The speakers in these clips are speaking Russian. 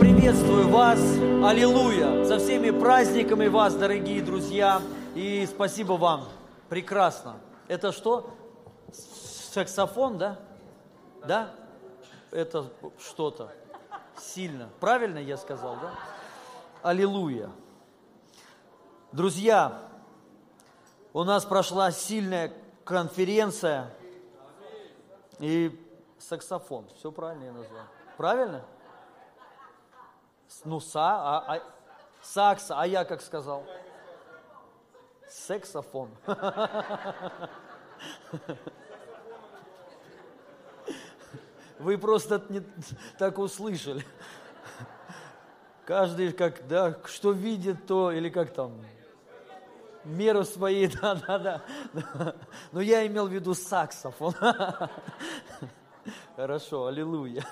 Приветствую вас, аллилуйя, со всеми праздниками вас, дорогие друзья, и спасибо вам, прекрасно. Это что? Саксофон, да? Да? Это что-то сильно. Правильно я сказал, да? Аллилуйя. Друзья, у нас прошла сильная конференция и саксофон. Все правильно я назвал. Правильно? Ну, са, а, а, сакс, а я как сказал? Сексофон. Вы просто не так услышали. Каждый как, да, что видит, то, или как там, меру своей, да, да, да. Но я имел в виду саксофон. Хорошо, аллилуйя.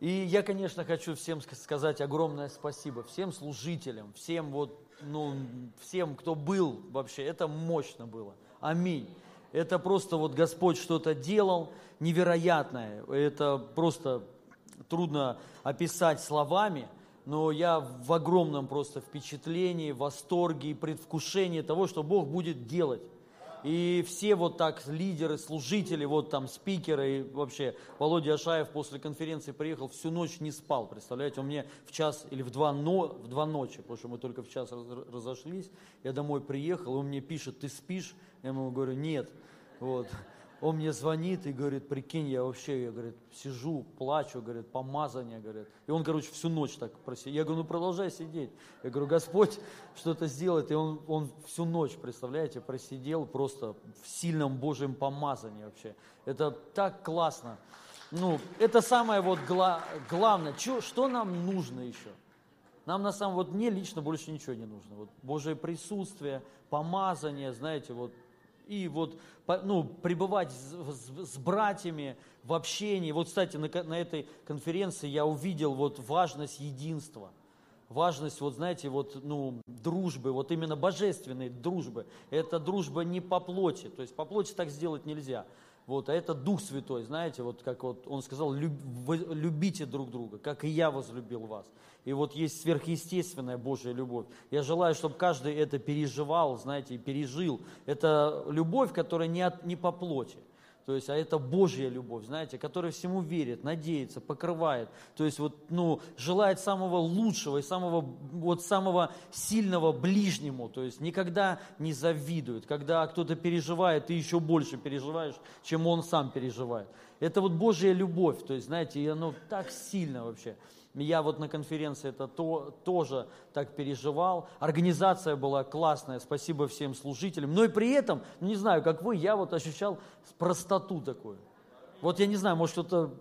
И я, конечно, хочу всем сказать огромное спасибо, всем служителям, всем вот, ну, всем, кто был вообще, это мощно было. Аминь. Это просто вот Господь что-то делал невероятное. Это просто трудно описать словами, но я в огромном просто впечатлении, восторге и предвкушении того, что Бог будет делать. И все вот так лидеры, служители, вот там спикеры, и вообще Володя Ашаев после конференции приехал, всю ночь не спал, представляете, он мне в час или в два, но, в два ночи, потому что мы только в час разошлись, я домой приехал, он мне пишет, ты спишь? Я ему говорю, нет. Вот. Он мне звонит и говорит, прикинь, я вообще, я, говорит, сижу, плачу, говорит, помазание, говорит. И он, короче, всю ночь так просил. Я говорю, ну продолжай сидеть. Я говорю, Господь что-то сделает. И он, он всю ночь, представляете, просидел просто в сильном Божьем помазании вообще. Это так классно. Ну, это самое вот гла- главное. Чё, что нам нужно еще? Нам на самом, вот мне лично больше ничего не нужно. Вот Божье присутствие, помазание, знаете, вот и вот ну, пребывать с, с, с братьями в общении. Вот, кстати, на, на этой конференции я увидел вот важность единства, важность, вот знаете, вот, ну, дружбы, вот именно божественной дружбы. Это дружба не по плоти, то есть по плоти так сделать нельзя. Вот, а это Дух Святой, знаете, вот как вот он сказал, люб, любите друг друга, как и я возлюбил вас. И вот есть сверхъестественная Божья любовь. Я желаю, чтобы каждый это переживал, знаете, и пережил. Это любовь, которая не, от, не по плоти. То есть, а это Божья любовь, знаете, которая всему верит, надеется, покрывает. То есть, вот, ну, желает самого лучшего и самого, вот, самого сильного ближнему. То есть, никогда не завидует. Когда кто-то переживает, ты еще больше переживаешь, чем он сам переживает. Это вот Божья любовь. То есть, знаете, и оно так сильно вообще. Я вот на конференции это то, тоже так переживал. Организация была классная, спасибо всем служителям. Но и при этом, ну не знаю, как вы, я вот ощущал простоту такую. Вот я не знаю, может кто-то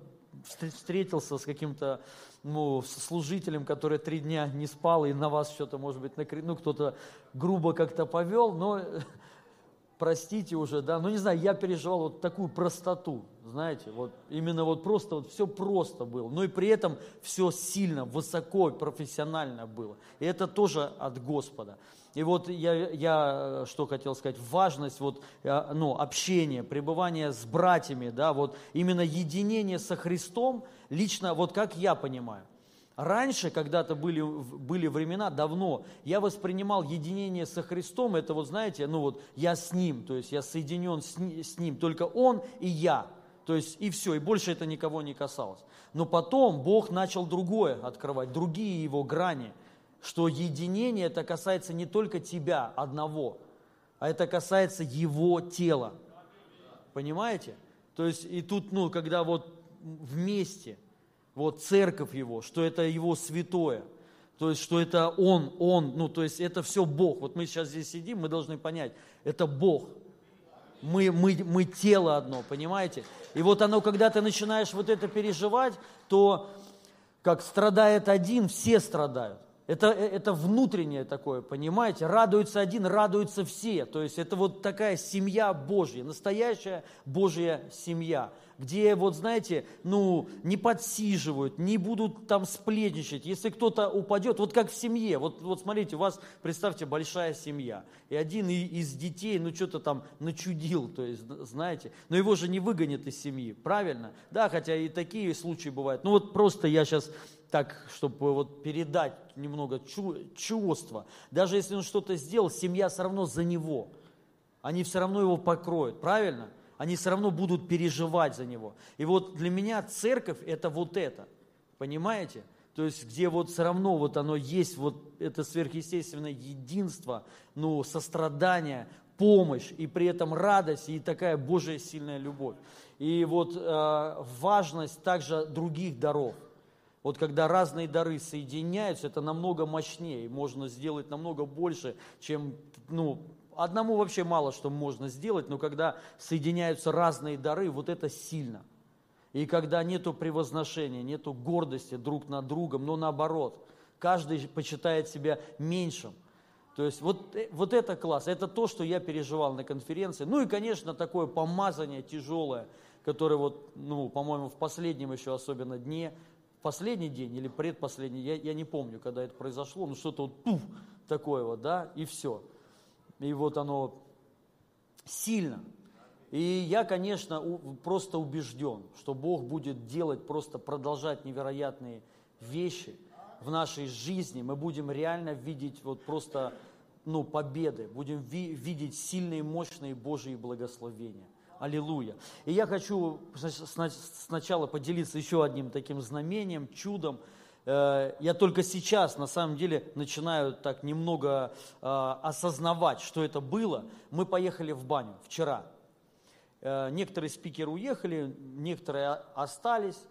встретился с каким-то ну, служителем, который три дня не спал и на вас что-то, может быть, накры... ну, кто-то грубо как-то повел, но простите уже, да, ну не знаю, я переживал вот такую простоту, знаете, вот именно вот просто, вот все просто было, но и при этом все сильно, высоко, профессионально было. И это тоже от Господа. И вот я, я что хотел сказать, важность вот, э, ну, общения, пребывания с братьями, да, вот именно единение со Христом, лично, вот как я понимаю – Раньше, когда-то были, были времена, давно, я воспринимал единение со Христом, это вот знаете, ну вот я с Ним, то есть я соединен с, с Ним, только Он и я. То есть и все, и больше это никого не касалось. Но потом Бог начал другое открывать, другие Его грани, что единение это касается не только тебя одного, а это касается Его тела. Понимаете? То есть и тут, ну, когда вот вместе – вот церковь его, что это его святое, то есть, что это он, он, ну, то есть, это все Бог. Вот мы сейчас здесь сидим, мы должны понять, это Бог. Мы, мы, мы тело одно, понимаете? И вот оно, когда ты начинаешь вот это переживать, то как страдает один, все страдают. Это, это внутреннее такое, понимаете? Радуется один, радуются все. То есть это вот такая семья Божья, настоящая Божья семья где, вот знаете, ну, не подсиживают, не будут там сплетничать. Если кто-то упадет, вот как в семье, вот, вот смотрите, у вас, представьте, большая семья, и один из детей, ну, что-то там начудил, то есть, знаете, но его же не выгонят из семьи, правильно? Да, хотя и такие случаи бывают. Ну, вот просто я сейчас так, чтобы вот передать немного чувства. Даже если он что-то сделал, семья все равно за него. Они все равно его покроют, правильно? Они все равно будут переживать за него. И вот для меня церковь это вот это, понимаете? То есть, где вот все равно вот оно есть, вот это сверхъестественное единство, ну, сострадание, помощь, и при этом радость, и такая Божья сильная любовь. И вот э, важность также других даров – вот когда разные дары соединяются, это намного мощнее, можно сделать намного больше, чем, ну, одному вообще мало что можно сделать, но когда соединяются разные дары, вот это сильно. И когда нету превозношения, нету гордости друг над другом, но наоборот, каждый почитает себя меньшим. То есть вот, э, вот это класс, это то, что я переживал на конференции. Ну и, конечно, такое помазание тяжелое, которое вот, ну, по-моему, в последнем еще особенно дне – последний день или предпоследний, я, я не помню, когда это произошло, но что-то вот пуф, такое вот, да, и все. И вот оно сильно. И я, конечно, просто убежден, что Бог будет делать, просто продолжать невероятные вещи в нашей жизни. Мы будем реально видеть вот просто ну, победы, будем ви- видеть сильные, мощные Божьи благословения. Аллилуйя. И я хочу сначала поделиться еще одним таким знамением, чудом. Э, я только сейчас, на самом деле, начинаю так немного э, осознавать, что это было. Мы поехали в баню вчера. Э, некоторые спикеры уехали, некоторые остались.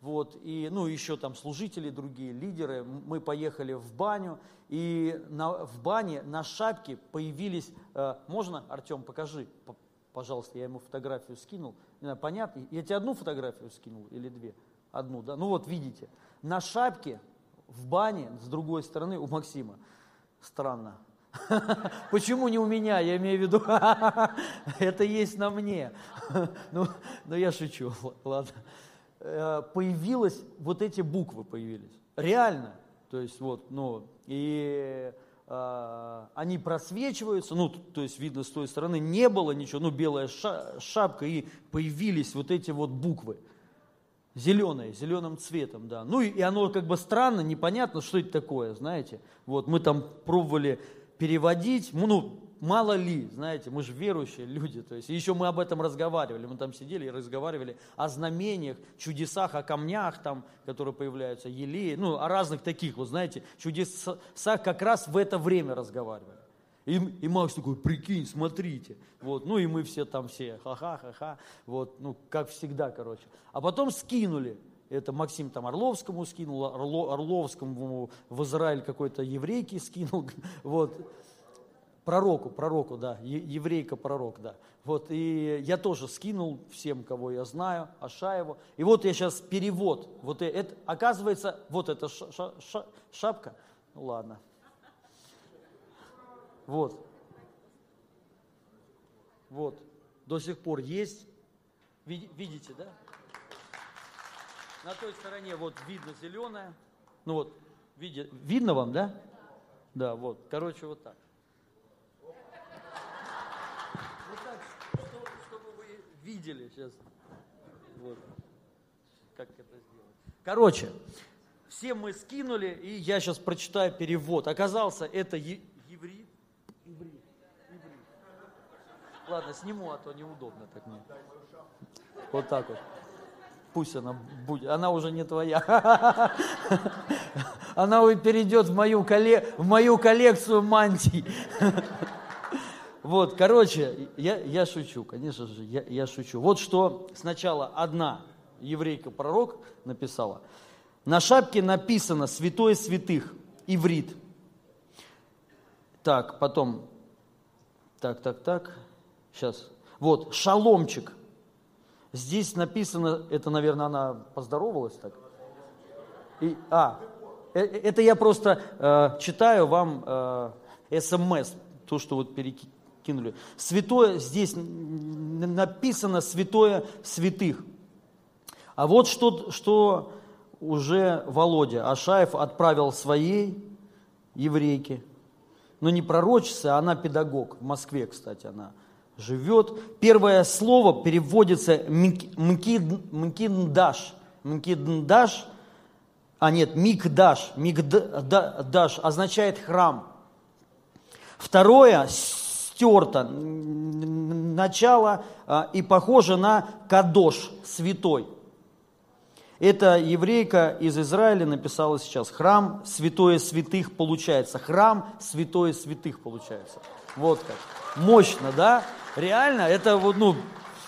Вот, и, ну, еще там служители, другие лидеры. Мы поехали в баню, и на, в бане на шапке появились... можно, Артем, покажи, пожалуйста, я ему фотографию скинул. Не знаю, понятно? Я тебе одну фотографию скинул или две? Одну, да? Ну вот, видите, на шапке в бане с другой стороны у Максима. Странно. Почему не у меня? Я имею в виду, это есть на мне. Ну, но я шучу, ладно. Э, появилось, вот эти буквы появились. Реально. То есть вот, ну, и они просвечиваются, ну, то есть видно с той стороны, не было ничего, ну, белая шапка, и появились вот эти вот буквы, зеленые, зеленым цветом, да. Ну, и оно как бы странно, непонятно, что это такое, знаете. Вот мы там пробовали переводить, ну, мало ли, знаете, мы же верующие люди, то есть еще мы об этом разговаривали, мы там сидели и разговаривали о знамениях, чудесах, о камнях там, которые появляются, елеи, ну, о разных таких, вот знаете, чудесах как раз в это время разговаривали. И, и Макс такой, прикинь, смотрите. Вот, ну и мы все там все, ха-ха-ха-ха, вот, ну, как всегда, короче. А потом скинули, это Максим там Орловскому скинул, Орло, Орловскому в Израиль какой-то еврейки скинул, вот, Пророку, пророку, да, еврейка-пророк, да. Вот, и я тоже скинул всем, кого я знаю, Ашаеву. И вот я сейчас перевод, вот это, оказывается, вот эта ша, ша, ша, шапка, ну ладно. Вот. Вот, до сих пор есть. Видите, да? На той стороне вот видно зеленое. Ну вот, видно вам, да? Да, вот, короче, вот так. Видели сейчас. Вот. Как это сделать? Короче, все мы скинули, и я сейчас прочитаю перевод. Оказался это е- еврит. Ладно, сниму, а то неудобно так мне. Вот так вот. Пусть она будет. Она уже не твоя. Она перейдет в мою, колле... в мою коллекцию мантий. Вот, короче, я, я шучу, конечно же, я, я шучу. Вот что сначала одна еврейка-пророк написала. На шапке написано «Святой святых», иврит. Так, потом, так, так, так, сейчас. Вот, шаломчик. Здесь написано, это, наверное, она поздоровалась так. И, а, э, это я просто э, читаю вам э, смс, то, что вот перекинули кинули. Святое, здесь написано святое святых. А вот что, что уже Володя Ашаев отправил своей еврейке, но не пророчица, она педагог, в Москве, кстати, она живет. Первое слово переводится мкиндаш. Мкиндаш, а нет, микдаш, микдаш означает храм. Второе, стерто, начало а, и похоже на кадош, святой. Эта еврейка из Израиля написала сейчас, храм святое святых получается. Храм святое святых получается. Вот как. Мощно, да? Реально, это вот, ну,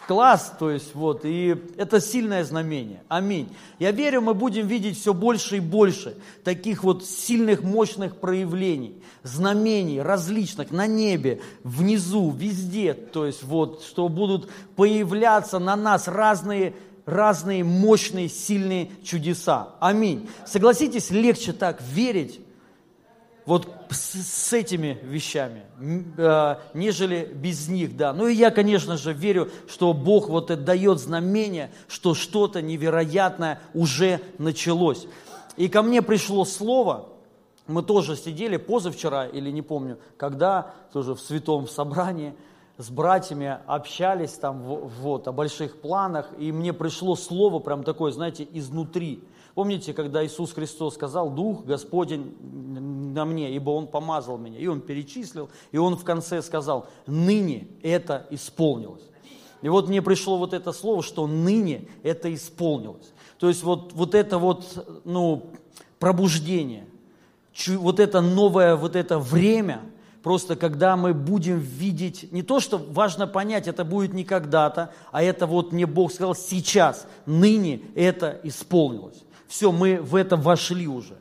класс, то есть вот, и это сильное знамение. Аминь. Я верю, мы будем видеть все больше и больше таких вот сильных, мощных проявлений, знамений различных на небе, внизу, везде, то есть вот, что будут появляться на нас разные разные мощные, сильные чудеса. Аминь. Согласитесь, легче так верить вот с, с этими вещами, э, нежели без них, да. Ну и я, конечно же, верю, что Бог вот это дает знамение, что что-то невероятное уже началось. И ко мне пришло слово, мы тоже сидели позавчера, или не помню, когда, тоже в святом собрании, с братьями общались там вот, о больших планах, и мне пришло слово прям такое, знаете, изнутри. Помните, когда Иисус Христос сказал, Дух Господень на мне, ибо Он помазал меня, и Он перечислил, и Он в конце сказал, ныне это исполнилось. И вот мне пришло вот это слово, что ныне это исполнилось. То есть вот, вот это вот, ну, пробуждение, вот это новое вот это время – просто когда мы будем видеть, не то, что важно понять, это будет не когда-то, а это вот мне Бог сказал сейчас, ныне это исполнилось. Все, мы в это вошли уже,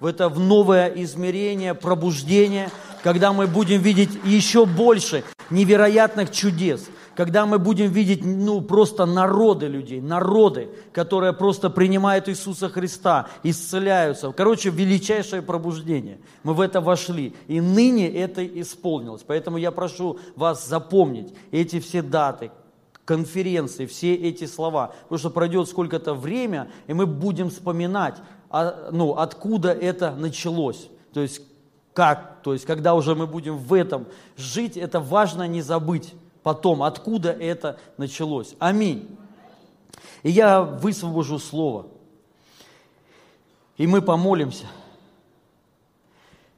в это в новое измерение, пробуждение, когда мы будем видеть еще больше невероятных чудес – когда мы будем видеть ну, просто народы людей, народы, которые просто принимают Иисуса Христа, исцеляются. Короче, величайшее пробуждение. Мы в это вошли. И ныне это исполнилось. Поэтому я прошу вас запомнить эти все даты, конференции, все эти слова. Потому что пройдет сколько-то время, и мы будем вспоминать, а, ну, откуда это началось. То есть как, то есть когда уже мы будем в этом жить, это важно не забыть потом, откуда это началось. Аминь. И я высвобожу слово. И мы помолимся.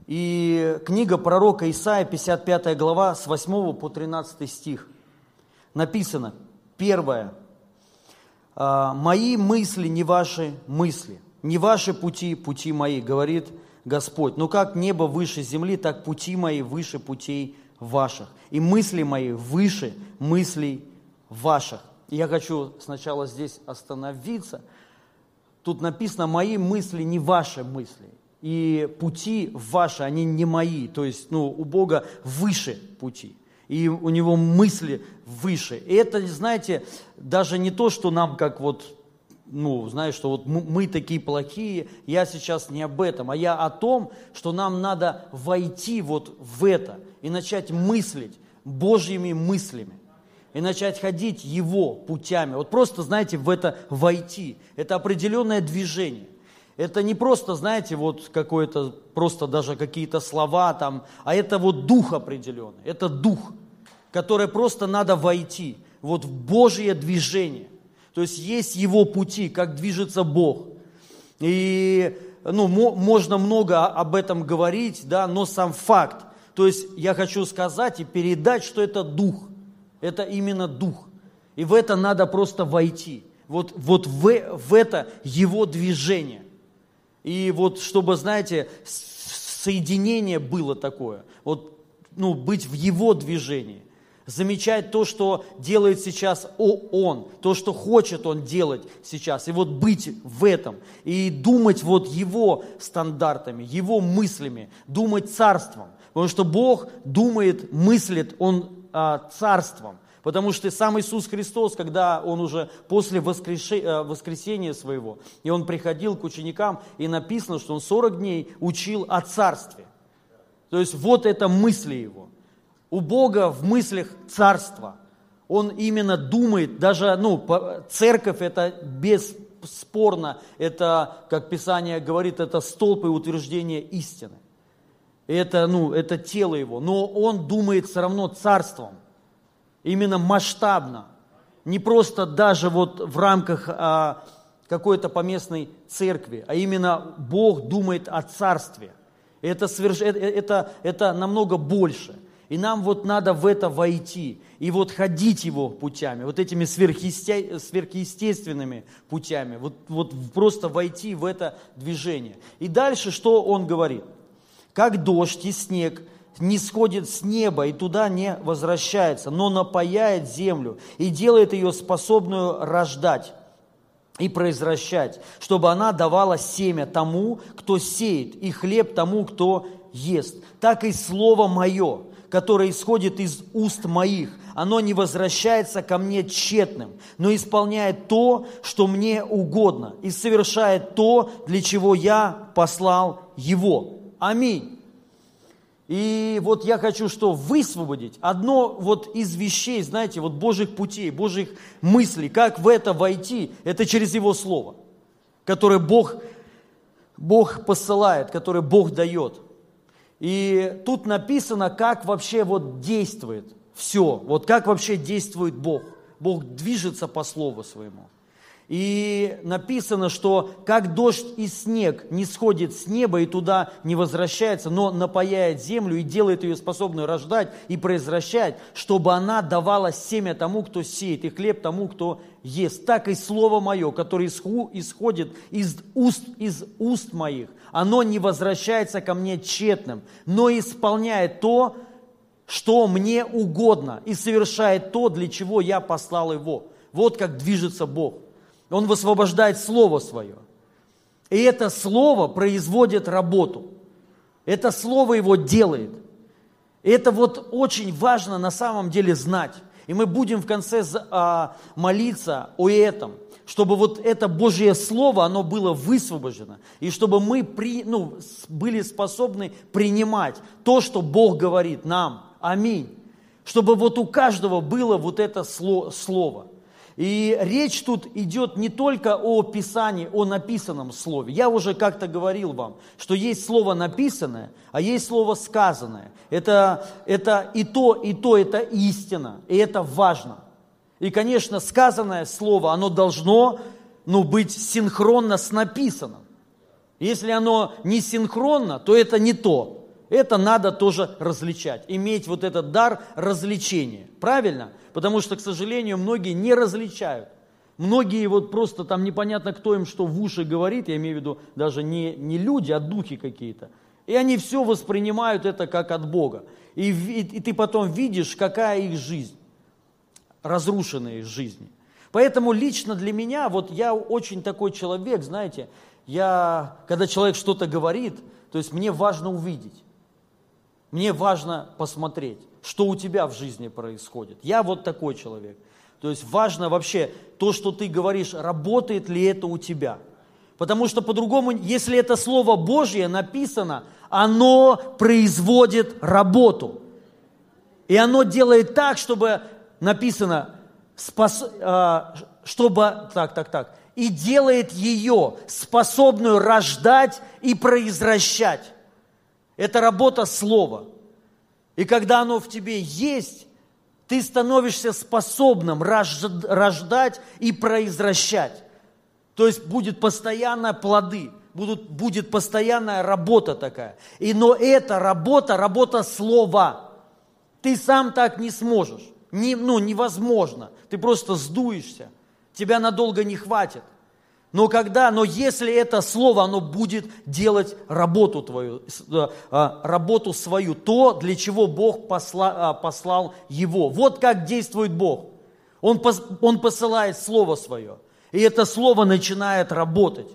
И книга пророка Исаия, 55 глава, с 8 по 13 стих. Написано, первое, «А, «Мои мысли не ваши мысли, не ваши пути, пути мои, говорит Господь. Но как небо выше земли, так пути мои выше путей ваших, и мысли мои выше мыслей ваших. я хочу сначала здесь остановиться. Тут написано, мои мысли не ваши мысли, и пути ваши, они не мои. То есть, ну, у Бога выше пути, и у Него мысли выше. И это, знаете, даже не то, что нам как вот ну, знаешь, что вот мы такие плохие, я сейчас не об этом, а я о том, что нам надо войти вот в это и начать мыслить Божьими мыслями, и начать ходить Его путями. Вот просто, знаете, в это войти. Это определенное движение. Это не просто, знаете, вот какое-то, просто даже какие-то слова там, а это вот дух определенный. Это дух, который просто надо войти вот в Божье движение. То есть есть его пути, как движется Бог. И ну, можно много об этом говорить, да, но сам факт. То есть я хочу сказать и передать, что это дух. Это именно дух. И в это надо просто войти. Вот, вот в, в это его движение. И вот чтобы, знаете, соединение было такое. Вот, ну, быть в его движении замечать то, что делает сейчас Он, то, что хочет Он делать сейчас, и вот быть в этом, и думать вот Его стандартами, Его мыслями, думать царством, потому что Бог думает, мыслит Он а, царством, Потому что сам Иисус Христос, когда Он уже после э, воскресения своего, и Он приходил к ученикам, и написано, что Он 40 дней учил о Царстве. То есть вот это мысли Его. У Бога в мыслях царство. Он именно думает, даже ну, церковь это бесспорно, это, как Писание говорит, это столб и утверждение истины. Это, ну, это тело его. Но он думает все равно царством. Именно масштабно. Не просто даже вот в рамках а, какой-то поместной церкви, а именно Бог думает о царстве. Это, сверш... это, это, это намного больше. И нам вот надо в это войти и вот ходить его путями, вот этими сверхъесте... сверхъестественными путями, вот, вот просто войти в это движение. И дальше что он говорит? Как дождь и снег не сходит с неба и туда не возвращается, но напаяет землю и делает ее способную рождать и произвращать, чтобы она давала семя тому, кто сеет, и хлеб тому, кто ест. Так и слово мое, которое исходит из уст моих, оно не возвращается ко мне тщетным, но исполняет то, что мне угодно, и совершает то, для чего я послал его. Аминь. И вот я хочу что? Высвободить одно вот из вещей, знаете, вот Божьих путей, Божьих мыслей, как в это войти, это через Его Слово, которое Бог, Бог посылает, которое Бог дает. И тут написано, как вообще вот действует все, вот как вообще действует Бог. Бог движется по Слову Своему. И написано, что как дождь и снег не сходит с неба и туда не возвращается, но напаяет землю и делает ее способную рождать и произвращать, чтобы она давала семя тому, кто сеет, и хлеб тому, кто ест. Так и слово мое, которое исходит из уст, из уст моих, оно не возвращается ко мне тщетным, но исполняет то, что мне угодно, и совершает то, для чего я послал его. Вот как движется Бог. Он высвобождает Слово Свое. И это Слово производит работу. Это Слово его делает. И это вот очень важно на самом деле знать. И мы будем в конце а, молиться о этом, чтобы вот это Божье Слово, оно было высвобождено, и чтобы мы при, ну, были способны принимать то, что Бог говорит нам. Аминь. Чтобы вот у каждого было вот это слово. И речь тут идет не только о Писании, о написанном слове. Я уже как-то говорил вам, что есть слово написанное, а есть слово сказанное. Это, это и то, и то, это истина, и это важно. И, конечно, сказанное слово, оно должно ну, быть синхронно с написанным. Если оно не синхронно, то это не то. Это надо тоже различать, иметь вот этот дар развлечения. Правильно? Потому что, к сожалению, многие не различают. Многие вот просто там непонятно, кто им что в уши говорит, я имею в виду даже не, не люди, а духи какие-то. И они все воспринимают это как от Бога. И, и, и ты потом видишь, какая их жизнь, разрушенная их жизни. Поэтому лично для меня, вот я очень такой человек, знаете, я, когда человек что-то говорит, то есть мне важно увидеть, мне важно посмотреть что у тебя в жизни происходит. Я вот такой человек. То есть важно вообще то, что ты говоришь, работает ли это у тебя. Потому что по-другому, если это Слово Божье написано, оно производит работу. И оно делает так, чтобы написано, спас, а, чтобы, так, так, так, и делает ее способную рождать и произвращать. Это работа Слова. И когда оно в тебе есть, ты становишься способным рождать и произвращать. То есть будет постоянно плоды, будут, будет постоянная работа такая. И, но эта работа, работа слова. Ты сам так не сможешь. Не, ну, невозможно. Ты просто сдуешься. Тебя надолго не хватит. Но когда, но если это слово, оно будет делать работу твою, э, а, работу свою, то, для чего Бог посла, а, послал его. Вот как действует Бог. Он, он посылает слово свое, и это слово начинает работать.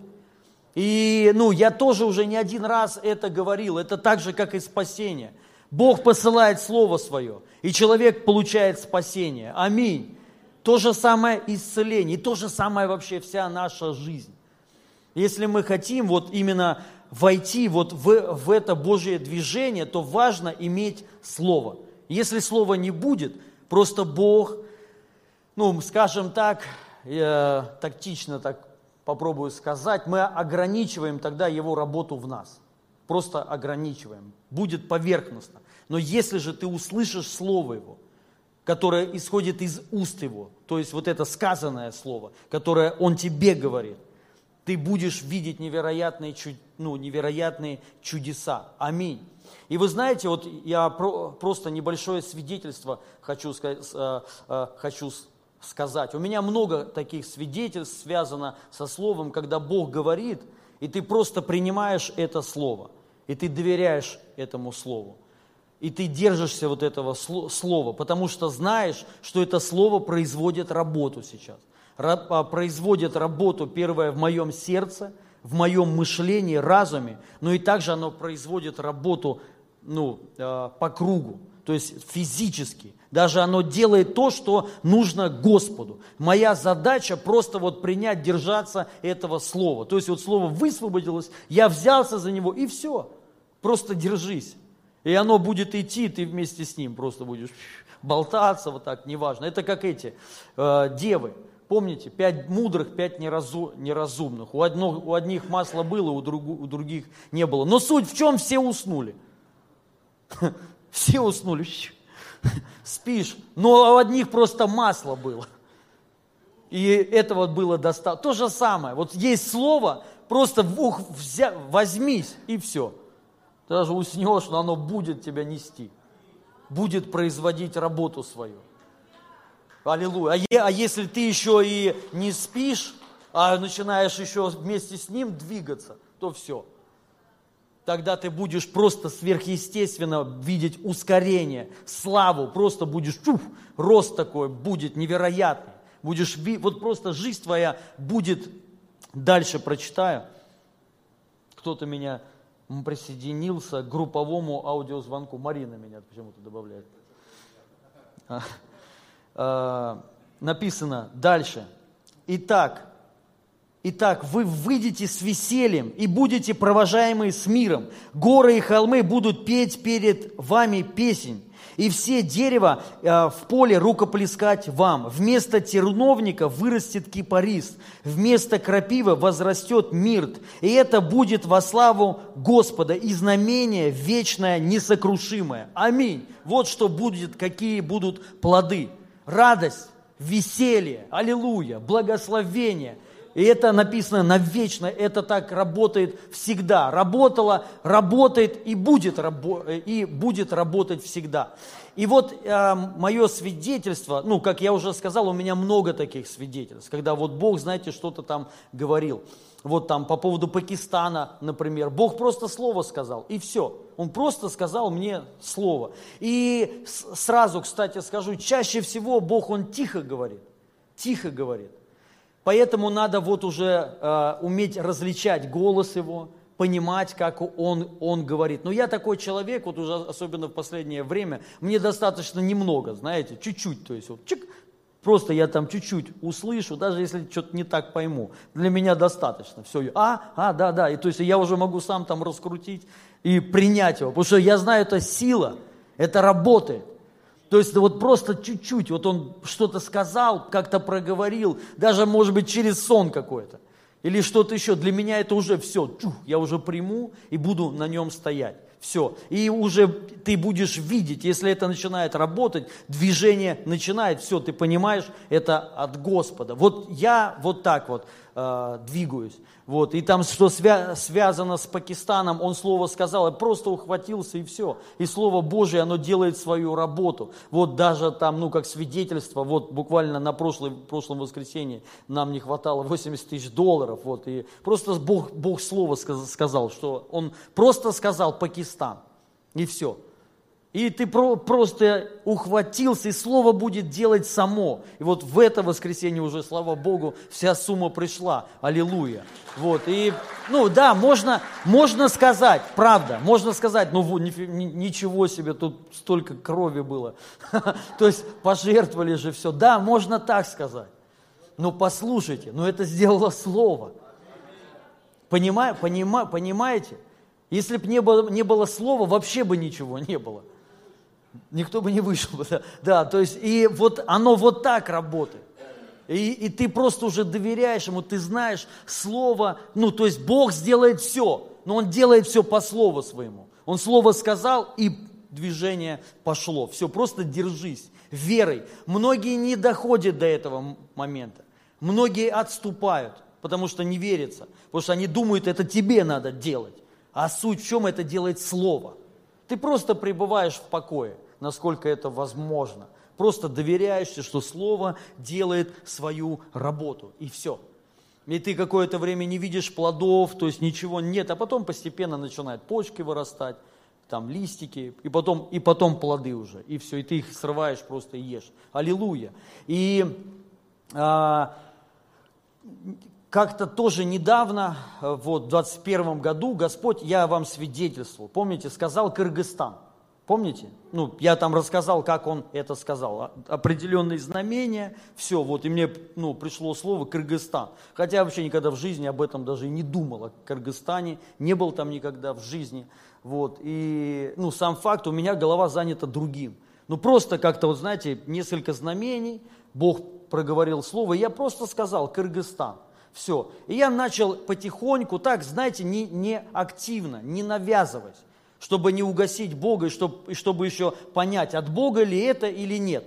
И, ну, я тоже уже не один раз это говорил, это так же, как и спасение. Бог посылает слово свое, и человек получает спасение. Аминь. То же самое исцеление, то же самое вообще вся наша жизнь. Если мы хотим вот именно войти вот в, в это Божье движение, то важно иметь Слово. Если Слова не будет, просто Бог, ну, скажем так, э, тактично так попробую сказать, мы ограничиваем тогда его работу в нас. Просто ограничиваем. Будет поверхностно. Но если же ты услышишь Слово Его, которое исходит из уст Его, то есть вот это сказанное Слово, которое Он тебе говорит, ты будешь видеть невероятные, ну, невероятные чудеса. Аминь. И вы знаете, вот я просто небольшое свидетельство хочу э, э, хочу сказать. У меня много таких свидетельств связано со словом, когда Бог говорит, и ты просто принимаешь это слово, и ты доверяешь этому слову. И ты держишься вот этого слова, потому что знаешь, что это слово производит работу сейчас. А, производит работу, первое, в моем сердце, в моем мышлении, разуме, но и также оно производит работу ну, э, по кругу, то есть физически. Даже оно делает то, что нужно Господу. Моя задача просто вот принять, держаться этого слова. То есть вот слово высвободилось, я взялся за него и все. Просто держись. И оно будет идти, ты вместе с ним просто будешь болтаться вот так, неважно. Это как эти э, девы. Помните, пять мудрых, пять неразу, неразумных. У, одно, у одних масло было, у, друг, у других не было. Но суть в чем все уснули. Все уснули. Спишь. Но у одних просто масло было. И этого было достаточно. То же самое. Вот есть слово, просто в ух взя... возьмись, и все. Ты даже уснешь, но оно будет тебя нести. Будет производить работу свою. Аллилуйя. А, а если ты еще и не спишь, а начинаешь еще вместе с ним двигаться, то все. Тогда ты будешь просто сверхъестественно видеть ускорение, славу, просто будешь, чуф, рост такой будет невероятный. Будешь, вот просто жизнь твоя будет, дальше прочитаю, кто-то меня присоединился к групповому аудиозвонку. Марина меня почему-то добавляет. А, а, написано дальше. Итак, Итак, вы выйдете с весельем и будете провожаемы с миром. Горы и холмы будут петь перед вами песнь, и все дерево э, в поле рукоплескать вам. Вместо терновника вырастет кипарис, вместо крапивы возрастет мирт. И это будет во славу Господа и знамение вечное, несокрушимое. Аминь. Вот что будет, какие будут плоды. Радость, веселье, аллилуйя, благословение – и это написано навечно, это так работает всегда. Работало, работает и будет, и будет работать всегда. И вот э, мое свидетельство, ну, как я уже сказал, у меня много таких свидетельств, когда вот Бог, знаете, что-то там говорил. Вот там по поводу Пакистана, например, Бог просто слово сказал, и все. Он просто сказал мне слово. И сразу, кстати, скажу, чаще всего Бог, Он тихо говорит, тихо говорит. Поэтому надо вот уже э, уметь различать голос его, понимать, как он, он говорит. Но я такой человек, вот уже особенно в последнее время, мне достаточно немного, знаете, чуть-чуть, то есть вот чик, просто я там чуть-чуть услышу, даже если что-то не так пойму. Для меня достаточно. Все, а, а, да, да. И то есть я уже могу сам там раскрутить и принять его, потому что я знаю, это сила, это работает. То есть вот просто чуть-чуть, вот он что-то сказал, как-то проговорил, даже может быть через сон какой-то. Или что-то еще. Для меня это уже все. Чух, я уже приму и буду на нем стоять. Все. И уже ты будешь видеть, если это начинает работать, движение начинает, все, ты понимаешь, это от Господа. Вот я вот так вот э, двигаюсь. Вот, и там, что свя- связано с Пакистаном, он слово сказал, я просто ухватился и все. И Слово Божье, оно делает свою работу. Вот даже там, ну, как свидетельство, вот буквально на прошлой, прошлом воскресенье нам не хватало 80 тысяч долларов. Вот, и просто Бог, Бог слово сказал, что он просто сказал Пакистан. И все. И ты про, просто ухватился, и Слово будет делать само. И вот в это воскресенье уже, слава Богу, вся сумма пришла. Аллилуйя. Вот, и, ну да, можно, можно сказать, правда, можно сказать, ну ничего себе, тут столько крови было. То есть пожертвовали же все. Да, можно так сказать. Но послушайте, но это сделало Слово. Понимаете? Если бы не было, не было слова, вообще бы ничего не было никто бы не вышел. Да, да, то есть и вот оно вот так работает. И, и ты просто уже доверяешь ему, ты знаешь слово, ну, то есть Бог сделает все, но Он делает все по слову своему. Он слово сказал, и движение пошло. Все, просто держись верой. Многие не доходят до этого момента. Многие отступают, потому что не верится, потому что они думают, это тебе надо делать. А суть в чем это делает Слово. Ты просто пребываешь в покое, насколько это возможно. Просто доверяешься, что Слово делает свою работу, и все. И ты какое-то время не видишь плодов, то есть ничего нет, а потом постепенно начинают почки вырастать, там листики, и потом, и потом плоды уже, и все, и ты их срываешь просто и ешь. Аллилуйя. И а, как-то тоже недавно, вот в 21 году, Господь, я вам свидетельствовал, помните, сказал Кыргызстан. Помните? Ну, я там рассказал, как он это сказал. Определенные знамения, все, вот, и мне ну, пришло слово Кыргызстан. Хотя я вообще никогда в жизни об этом даже и не думал, о Кыргызстане, не был там никогда в жизни. Вот, и, ну, сам факт, у меня голова занята другим. Ну, просто как-то, вот знаете, несколько знамений, Бог проговорил слово, и я просто сказал Кыргызстан. Все. И я начал потихоньку, так, знаете, не, не активно, не навязывать чтобы не угасить Бога, и чтобы, и чтобы еще понять, от Бога ли это или нет.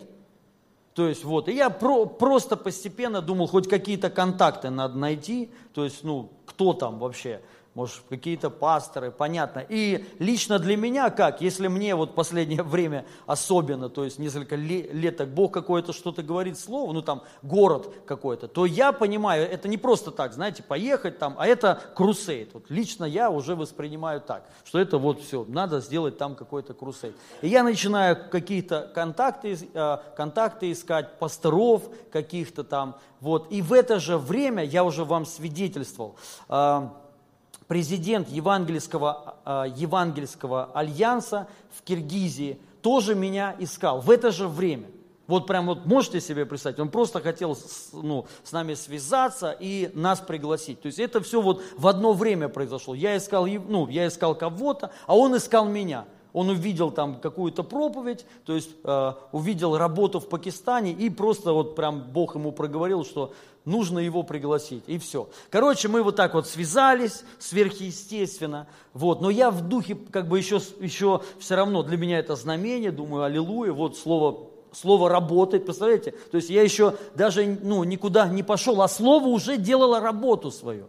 То есть вот, и я про, просто постепенно думал, хоть какие-то контакты надо найти, то есть, ну, кто там вообще, может, какие-то пасторы, понятно. И лично для меня как, если мне вот последнее время особенно, то есть несколько лет, так Бог какое-то что-то говорит слово, ну там город какой-то, то я понимаю, это не просто так, знаете, поехать там, а это крусейд. Вот лично я уже воспринимаю так, что это вот все, надо сделать там какой-то крусейд. И я начинаю какие-то контакты, э, контакты искать, пасторов каких-то там, вот. И в это же время я уже вам свидетельствовал, э, президент Евангельского, а, Евангельского альянса в Киргизии, тоже меня искал в это же время. Вот прям вот можете себе представить, он просто хотел с, ну, с нами связаться и нас пригласить. То есть это все вот в одно время произошло. Я искал, ну, я искал кого-то, а он искал меня. Он увидел там какую-то проповедь, то есть э, увидел работу в Пакистане и просто вот прям Бог ему проговорил, что нужно его пригласить, и все. Короче, мы вот так вот связались, сверхъестественно, вот, но я в духе как бы еще, еще все равно, для меня это знамение, думаю, аллилуйя, вот слово Слово работает, представляете? То есть я еще даже ну, никуда не пошел, а слово уже делало работу свою.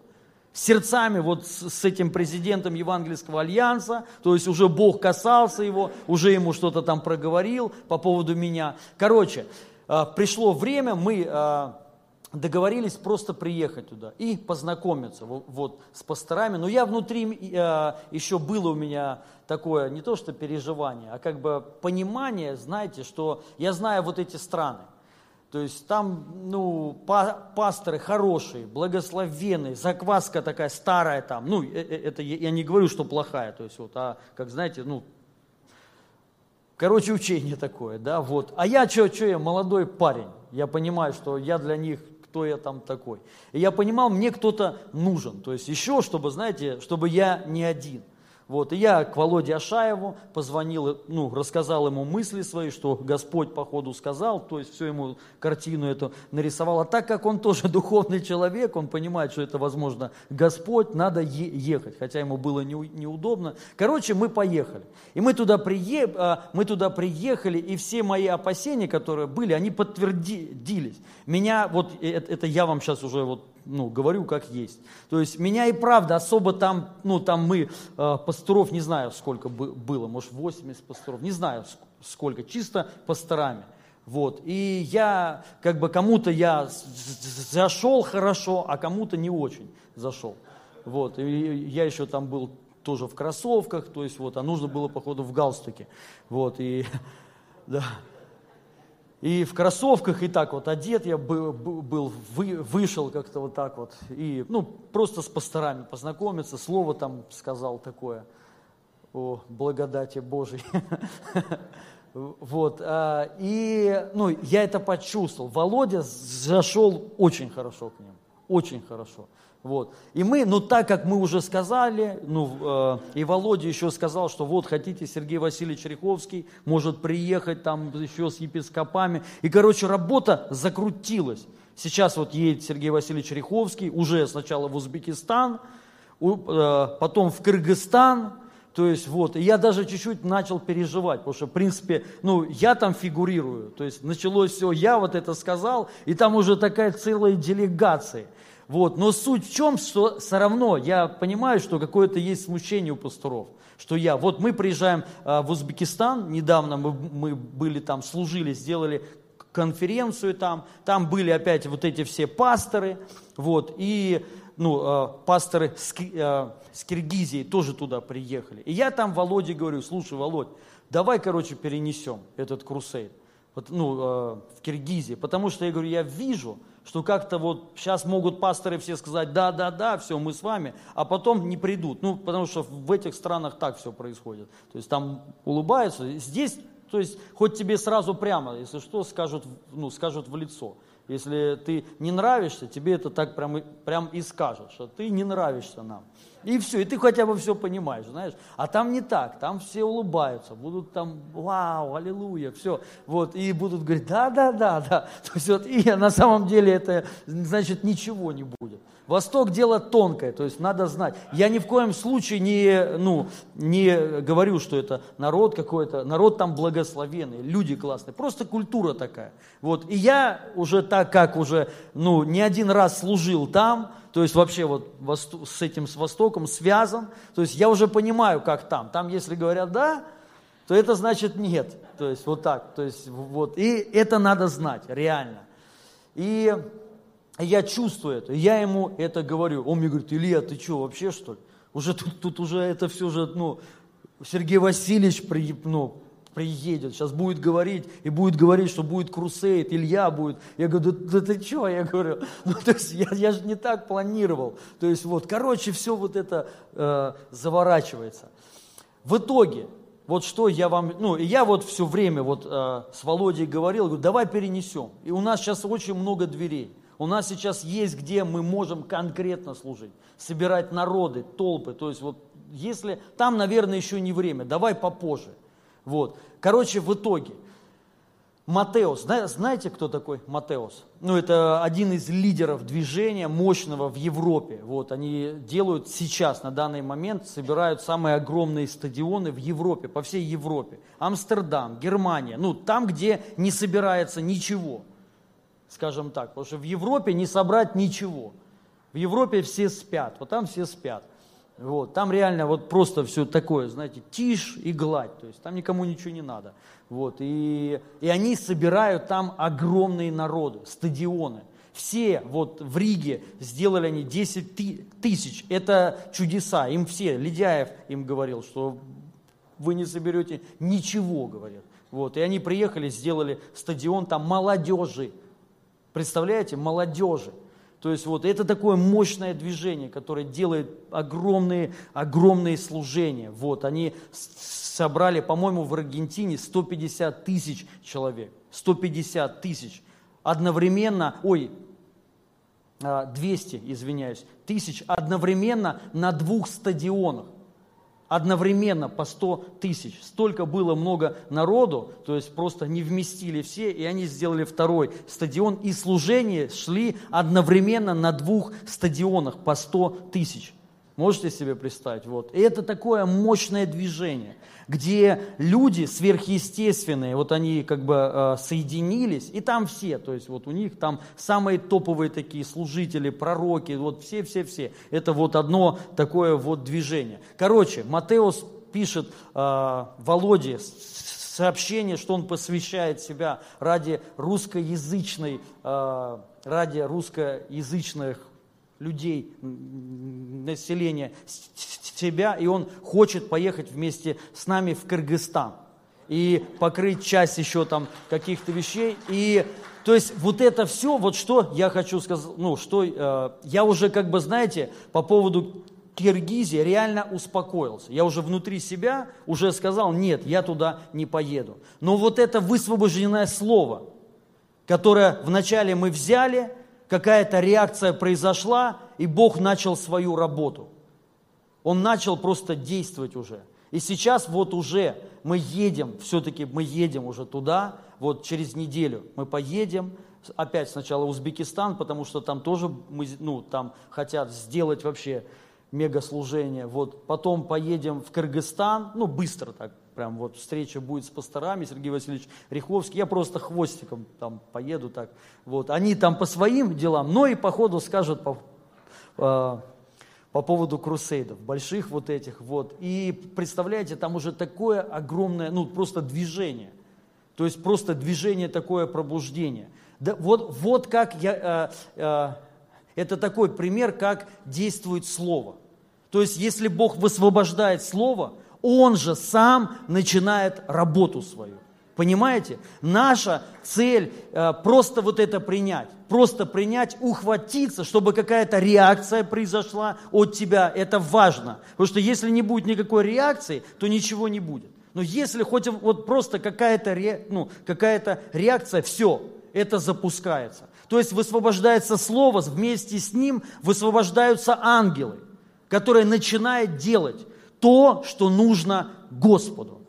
Сердцами вот с, с этим президентом Евангельского альянса, то есть уже Бог касался его, уже ему что-то там проговорил по поводу меня. Короче, а, пришло время, мы а, договорились просто приехать туда и познакомиться вот, с пасторами. Но я внутри э, еще было у меня такое не то что переживание, а как бы понимание, знаете, что я знаю вот эти страны. То есть там, ну, па пасторы хорошие, благословенные, закваска такая старая там. Ну, э, э, это я не говорю, что плохая, то есть вот, а как знаете, ну, короче, учение такое, да, вот. А я что, что я, молодой парень, я понимаю, что я для них кто я там такой. И я понимал, мне кто-то нужен. То есть еще, чтобы, знаете, чтобы я не один – вот, и я к Володе Ашаеву позвонил, ну, рассказал ему мысли свои, что Господь по ходу сказал, то есть все ему картину эту нарисовал. А так как он тоже духовный человек, он понимает, что это, возможно, Господь, надо ехать, хотя ему было не, неудобно. Короче, мы поехали. И мы туда, прие, а, мы туда приехали, и все мои опасения, которые были, они подтвердились. Меня, вот это я вам сейчас уже вот ну, говорю как есть. То есть меня и правда особо там, ну, там мы, э, пасторов, не знаю, сколько было, может, 80 пасторов, не знаю, сколько, чисто пасторами. Вот. И я, как бы кому-то я зашел хорошо, а кому-то не очень зашел. Вот. И я еще там был тоже в кроссовках, то есть вот, а нужно было, походу, в галстуке. Вот. И, да. И в кроссовках, и так вот одет я был, был вы, вышел как-то вот так вот. И, ну, просто с пасторами познакомиться, слово там сказал такое о благодати Божией. Вот, а, и, ну, я это почувствовал. Володя зашел очень хорошо к ним, очень хорошо. Вот. И мы, ну так как мы уже сказали, ну, э, и Володя еще сказал, что вот хотите, Сергей Васильевич Риховский может приехать там еще с епископами. И, короче, работа закрутилась. Сейчас вот едет Сергей Васильевич Риховский, уже сначала в Узбекистан, э, потом в Кыргызстан, то есть вот, и я даже чуть-чуть начал переживать, потому что, в принципе, ну, я там фигурирую, то есть началось все, я вот это сказал, и там уже такая целая делегация. Вот, но суть в чем, что все равно я понимаю, что какое-то есть смущение у пасторов, что я, вот мы приезжаем а, в Узбекистан, недавно мы, мы были там, служили, сделали конференцию там, там были опять вот эти все пасторы, вот, и ну, э, пасторы с, э, с Киргизии тоже туда приехали. И я там Володе говорю, слушай, Володь, давай, короче, перенесем этот крусейд вот, ну, э, в Киргизии, потому что я говорю, я вижу, что как-то вот сейчас могут пасторы все сказать, да, да, да, все, мы с вами, а потом не придут, ну, потому что в этих странах так все происходит, то есть там улыбаются, здесь то есть, хоть тебе сразу прямо, если что, скажут, ну, скажут в лицо. Если ты не нравишься, тебе это так прям, прям и скажут, что ты не нравишься нам. И все, и ты хотя бы все понимаешь, знаешь. А там не так, там все улыбаются, будут там, вау, аллилуйя, все. Вот, и будут говорить, да, да, да, да. То есть вот, и на самом деле это, значит, ничего не будет. Восток дело тонкое, то есть надо знать. Я ни в коем случае не, ну, не говорю, что это народ какой-то, народ там благословенный, люди классные, просто культура такая. Вот. И я уже так, как уже ну, не один раз служил там, то есть вообще вот с этим, с Востоком связан, то есть я уже понимаю, как там. Там, если говорят «да», то это значит «нет». То есть вот так, то есть вот. И это надо знать, реально. И я чувствую это, я ему это говорю. Он мне говорит, Илья, ты что, вообще что ли? Уже тут, тут уже это все же, ну, Сергей Васильевич при, ну, приедет, сейчас будет говорить, и будет говорить, что будет крусейд, Илья будет. Я говорю, да, да ты что? Я говорю, ну, то есть я, я же не так планировал. То есть вот, короче, все вот это э, заворачивается. В итоге, вот что я вам, ну, и я вот все время вот э, с Володей говорил, говорю, давай перенесем. И у нас сейчас очень много дверей. У нас сейчас есть, где мы можем конкретно служить, собирать народы, толпы. То есть вот если там, наверное, еще не время, давай попозже. Вот. Короче, в итоге, Матеус, знаете, кто такой Матеус? Ну, это один из лидеров движения мощного в Европе. Вот, они делают сейчас, на данный момент, собирают самые огромные стадионы в Европе, по всей Европе. Амстердам, Германия, ну, там, где не собирается ничего – скажем так, потому что в Европе не собрать ничего. В Европе все спят, вот там все спят. Вот, там реально вот просто все такое, знаете, тишь и гладь, то есть там никому ничего не надо. Вот, и, и они собирают там огромные народы, стадионы. Все вот в Риге сделали они 10 тысяч, это чудеса, им все, Ледяев им говорил, что вы не соберете ничего, говорят. Вот, и они приехали, сделали стадион там молодежи, Представляете, молодежи. То есть вот это такое мощное движение, которое делает огромные, огромные служения. Вот они собрали, по-моему, в Аргентине 150 тысяч человек. 150 тысяч. Одновременно, ой, 200, а, извиняюсь, тысяч одновременно на двух стадионах одновременно по 100 тысяч. Столько было много народу, то есть просто не вместили все, и они сделали второй стадион, и служения шли одновременно на двух стадионах по 100 тысяч. Можете себе представить? Вот. И это такое мощное движение, где люди сверхъестественные, вот они как бы э, соединились, и там все, то есть вот у них там самые топовые такие служители, пророки, вот все-все-все. Это вот одно такое вот движение. Короче, Матеус пишет э, Володе сообщение, что он посвящает себя ради русскоязычной, э, ради русскоязычных людей, населения себя, и он хочет поехать вместе с нами в Кыргызстан и покрыть часть еще там каких-то вещей. И то есть вот это все, вот что я хочу сказать, ну, что э, я уже как бы, знаете, по поводу Киргизии реально успокоился. Я уже внутри себя уже сказал, нет, я туда не поеду. Но вот это высвобожденное слово, которое вначале мы взяли, какая-то реакция произошла, и Бог начал свою работу. Он начал просто действовать уже. И сейчас вот уже мы едем, все-таки мы едем уже туда, вот через неделю мы поедем, опять сначала Узбекистан, потому что там тоже мы, ну, там хотят сделать вообще мегаслужение. Вот, потом поедем в Кыргызстан, ну, быстро так, прям вот встреча будет с пасторами, Сергей Васильевич Риховский, я просто хвостиком там поеду так. Вот, они там по своим делам, но и по ходу скажут по, по, по поводу крусейдов, больших вот этих вот. И представляете, там уже такое огромное, ну, просто движение. То есть просто движение, такое пробуждение. Да, вот, вот как я, э, э, это такой пример, как действует Слово. То есть, если Бог высвобождает Слово, Он же сам начинает работу свою. Понимаете? Наша цель э, просто вот это принять. Просто принять, ухватиться, чтобы какая-то реакция произошла от тебя. Это важно. Потому что если не будет никакой реакции, то ничего не будет. Но если хоть вот просто какая-то ну, какая реакция, все, это запускается. То есть высвобождается Слово, вместе с ним высвобождаются ангелы, которые начинают делать то, что нужно Господу.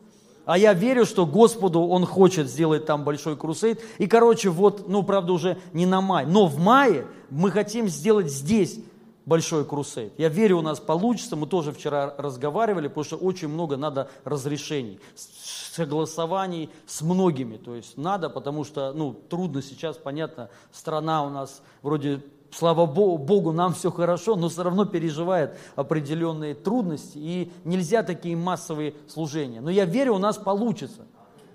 А я верю, что Господу Он хочет сделать там большой крусейд. И, короче, вот, ну, правда, уже не на май, но в мае мы хотим сделать здесь большой крусейд. Я верю, у нас получится. Мы тоже вчера разговаривали, потому что очень много надо разрешений, согласований с многими. То есть надо, потому что ну, трудно сейчас, понятно, страна у нас вроде слава Богу, нам все хорошо, но все равно переживает определенные трудности, и нельзя такие массовые служения. Но я верю, у нас получится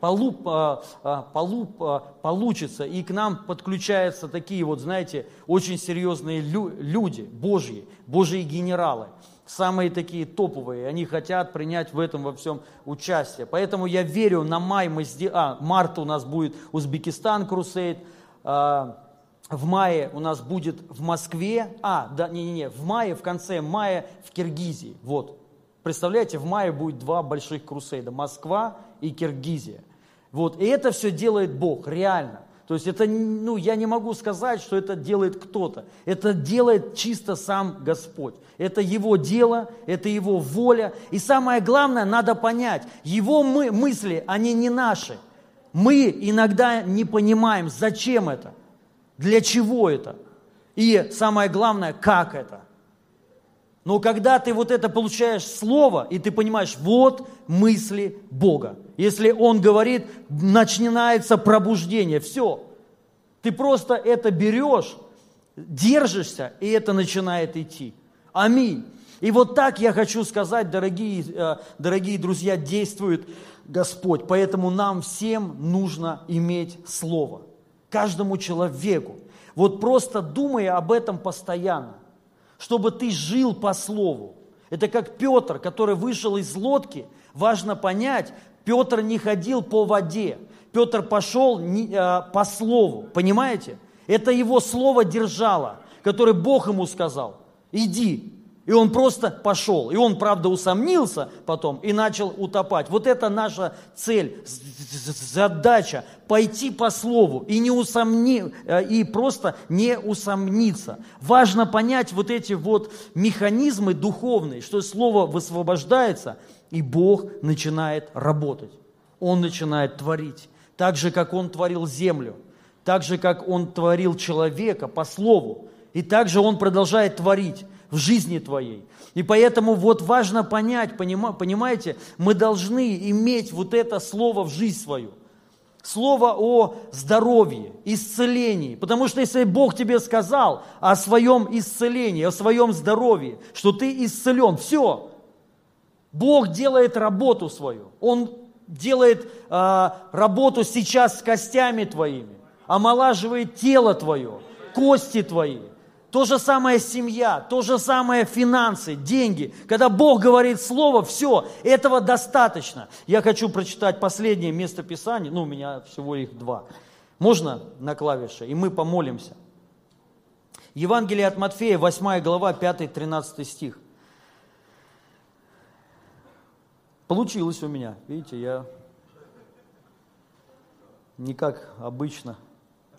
полу, а, а, полу, а, получится, и к нам подключаются такие вот, знаете, очень серьезные люди, Божьи, Божьи генералы, самые такие топовые, они хотят принять в этом во всем участие. Поэтому я верю, на май мы сделаем, а, марта у нас будет Узбекистан Крусейд, в мае у нас будет в Москве, а, да, не-не-не, в мае, в конце мая в Киргизии, вот. Представляете, в мае будет два больших крусейда, Москва и Киргизия. Вот, и это все делает Бог, реально. То есть это, ну, я не могу сказать, что это делает кто-то. Это делает чисто сам Господь. Это Его дело, это Его воля. И самое главное, надо понять, Его мы, мысли, они не наши. Мы иногда не понимаем, зачем это, для чего это. И самое главное, как это. Но когда ты вот это получаешь слово, и ты понимаешь, вот мысли Бога. Если Он говорит, начинается пробуждение, все. Ты просто это берешь, держишься, и это начинает идти. Аминь. И вот так я хочу сказать, дорогие, э, дорогие друзья, действует Господь. Поэтому нам всем нужно иметь Слово. Каждому человеку. Вот просто думая об этом постоянно чтобы ты жил по слову. Это как Петр, который вышел из лодки. Важно понять, Петр не ходил по воде. Петр пошел э, по слову, понимаете? Это его слово держало, которое Бог ему сказал. Иди, и он просто пошел. И он, правда, усомнился потом и начал утопать. Вот это наша цель, задача – пойти по слову и, не усомни, э, и просто не усомниться. Важно понять вот эти вот механизмы духовные, что слово высвобождается, и Бог начинает работать. Он начинает творить. Так же, как Он творил землю, так же, как Он творил человека по слову. И также Он продолжает творить в жизни твоей. И поэтому вот важно понять, понимаете, мы должны иметь вот это слово в жизнь свою. Слово о здоровье, исцелении. Потому что если Бог тебе сказал о своем исцелении, о своем здоровье, что ты исцелен, все. Бог делает работу свою. Он делает э, работу сейчас с костями твоими, омолаживает тело твое, кости твои. То же самое семья, то же самое финансы, деньги. Когда Бог говорит слово, все, этого достаточно. Я хочу прочитать последнее место Писания, ну, у меня всего их два. Можно на клавише, и мы помолимся. Евангелие от Матфея, 8 глава, 5-13 стих. Получилось у меня, видите, я не как обычно,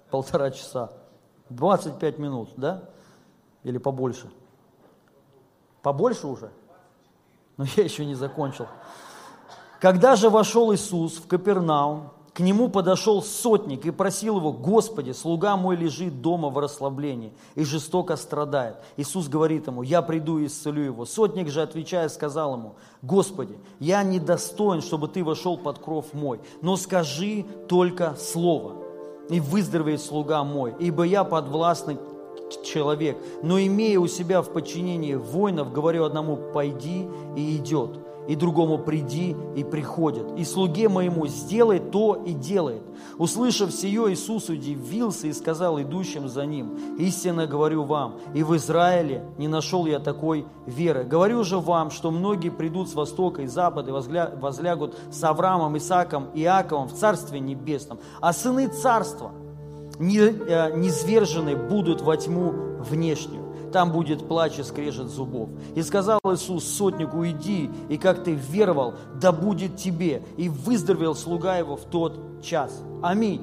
полтора часа, 25 минут, да? Или побольше? Побольше уже? Но я еще не закончил. Когда же вошел Иисус в Капернаум, К нему подошел сотник и просил его, Господи, слуга мой лежит дома в расслаблении и жестоко страдает. Иисус говорит ему, я приду и исцелю его. Сотник же, отвечая, сказал ему, Господи, я недостоин, чтобы ты вошел под кров мой, но скажи только слово, и выздоровеет слуга мой, ибо я подвластный человек, но имея у себя в подчинении воинов, говорю одному, пойди и идет, и другому приди и приходит, и слуге моему сделай то и делает. Услышав сие, Иисус удивился и сказал идущим за ним, истинно говорю вам, и в Израиле не нашел я такой веры. Говорю же вам, что многие придут с востока и запада и возлягут с Авраамом, Исааком Иаковом в Царстве Небесном, а сыны Царства низвержены будут во тьму внешнюю там будет плач и скрежет зубов. И сказал Иисус сотнику, иди, и как ты веровал, да будет тебе. И выздоровел слуга его в тот час. Аминь.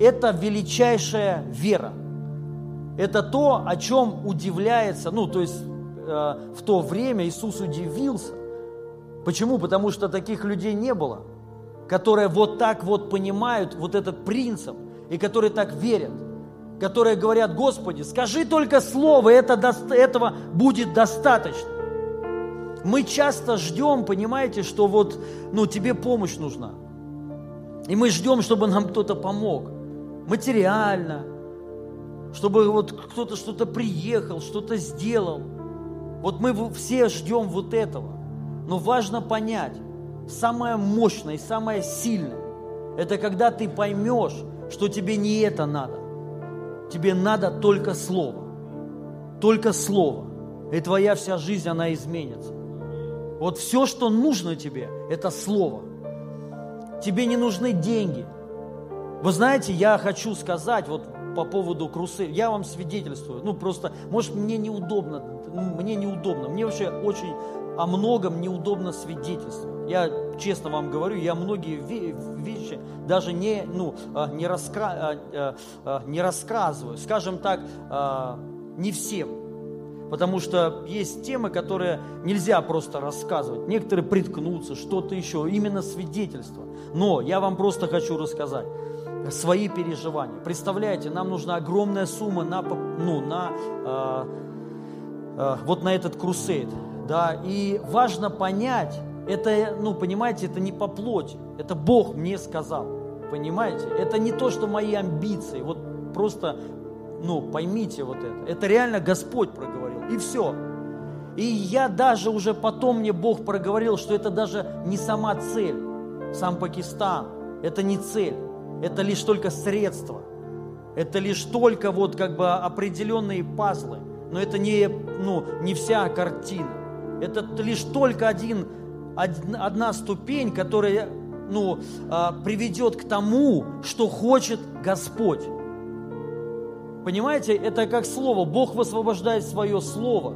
Это величайшая вера. Это то, о чем удивляется, ну, то есть э, в то время Иисус удивился. Почему? Потому что таких людей не было, которые вот так вот понимают вот этот принцип и которые так верят которые говорят, Господи, скажи только слово, это, этого будет достаточно. Мы часто ждем, понимаете, что вот, ну, тебе помощь нужна. И мы ждем, чтобы нам кто-то помог. Материально, чтобы вот кто-то что-то приехал, что-то сделал. Вот мы все ждем вот этого. Но важно понять, самое мощное и самое сильное, это когда ты поймешь, что тебе не это надо, Тебе надо только Слово. Только Слово. И твоя вся жизнь, она изменится. Вот все, что нужно тебе, это Слово. Тебе не нужны деньги. Вы знаете, я хочу сказать вот по поводу крусы, я вам свидетельствую, ну просто, может мне неудобно, мне неудобно, мне вообще очень о многом неудобно свидетельствовать. Я честно вам говорю, я многие вещи даже не, ну, а, не, раска, а, а, не рассказываю. Скажем так, не всем. Потому что есть темы, которые нельзя просто рассказывать. Некоторые приткнутся, что-то еще, именно свидетельство. Но я вам просто хочу рассказать свои переживания. Представляете, нам нужна огромная сумма на, ну, на, э, э, вот на этот крусейд да, и важно понять, это, ну, понимаете, это не по плоти, это Бог мне сказал, понимаете, это не то, что мои амбиции, вот просто, ну, поймите вот это, это реально Господь проговорил, и все. И я даже уже потом мне Бог проговорил, что это даже не сама цель, сам Пакистан, это не цель, это лишь только средство, это лишь только вот как бы определенные пазлы, но это не, ну, не вся картина. Это лишь только один, одна ступень, которая ну, а, приведет к тому, что хочет Господь. Понимаете, это как слово. Бог высвобождает свое слово.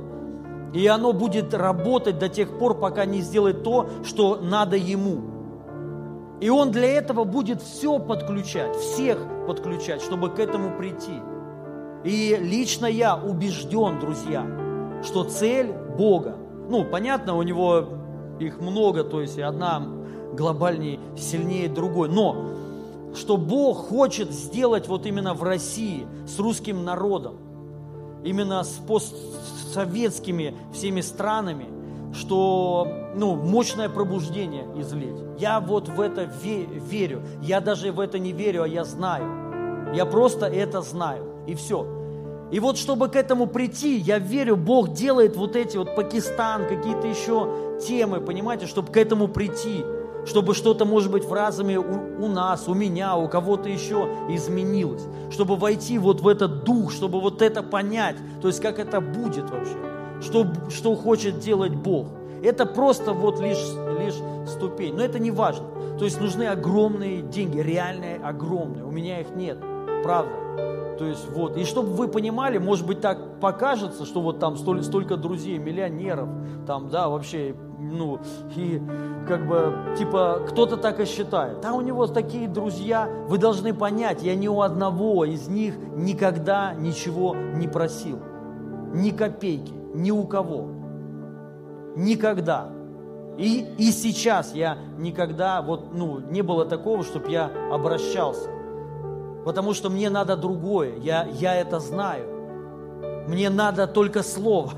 И оно будет работать до тех пор, пока не сделает то, что надо ему. И он для этого будет все подключать, всех подключать, чтобы к этому прийти. И лично я убежден, друзья, что цель Бога ну, понятно, у него их много, то есть одна глобальнее, сильнее другой. Но что Бог хочет сделать вот именно в России с русским народом, именно с постсоветскими всеми странами, что ну, мощное пробуждение излить. Я вот в это верю. Я даже в это не верю, а я знаю. Я просто это знаю. И все. И вот чтобы к этому прийти, я верю, Бог делает вот эти вот Пакистан, какие-то еще темы, понимаете, чтобы к этому прийти, чтобы что-то, может быть, в разуме у, у нас, у меня, у кого-то еще изменилось, чтобы войти вот в этот дух, чтобы вот это понять, то есть как это будет вообще, что, что хочет делать Бог. Это просто вот лишь, лишь ступень, но это не важно. То есть нужны огромные деньги, реальные огромные, у меня их нет, правда. То есть вот, и чтобы вы понимали, может быть так покажется, что вот там столь, столько друзей, миллионеров, там, да, вообще, ну, и как бы, типа, кто-то так и считает. Да, у него такие друзья, вы должны понять, я ни у одного из них никогда ничего не просил. Ни копейки, ни у кого. Никогда. И, и сейчас я никогда, вот, ну, не было такого, чтобы я обращался. Потому что мне надо другое, я, я это знаю. Мне надо только слово.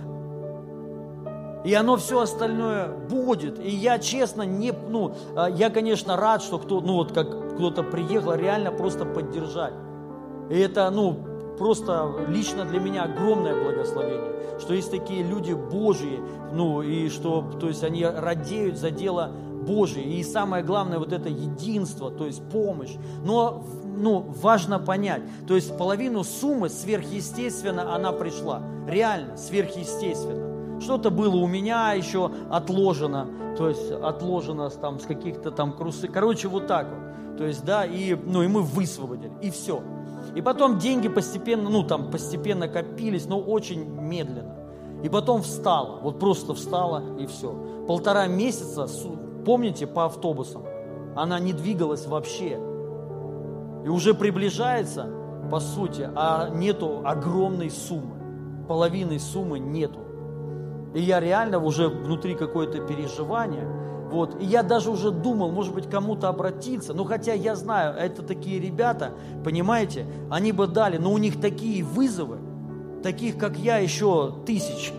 И оно все остальное будет. И я честно не, ну, а, я, конечно, рад, что кто, ну, вот как кто-то приехал реально просто поддержать. И это, ну, просто лично для меня огромное благословение, что есть такие люди Божьи, ну, и что, то есть они радеют за дело Божие. И самое главное, вот это единство, то есть помощь. Но ну, важно понять, то есть половину суммы сверхъестественно она пришла. Реально, сверхъестественно. Что-то было у меня еще отложено, то есть отложено там с каких-то там крусы. Короче, вот так вот. То есть, да, и, ну, и мы высвободили, и все. И потом деньги постепенно, ну там постепенно копились, но очень медленно. И потом встала, вот просто встала и все. Полтора месяца, помните, по автобусам, она не двигалась вообще. И уже приближается, по сути, а нету огромной суммы. Половины суммы нету. И я реально уже внутри какое-то переживание – вот. И я даже уже думал, может быть, кому-то обратиться. Ну, хотя я знаю, это такие ребята, понимаете, они бы дали, но у них такие вызовы, таких, как я, еще тысяч.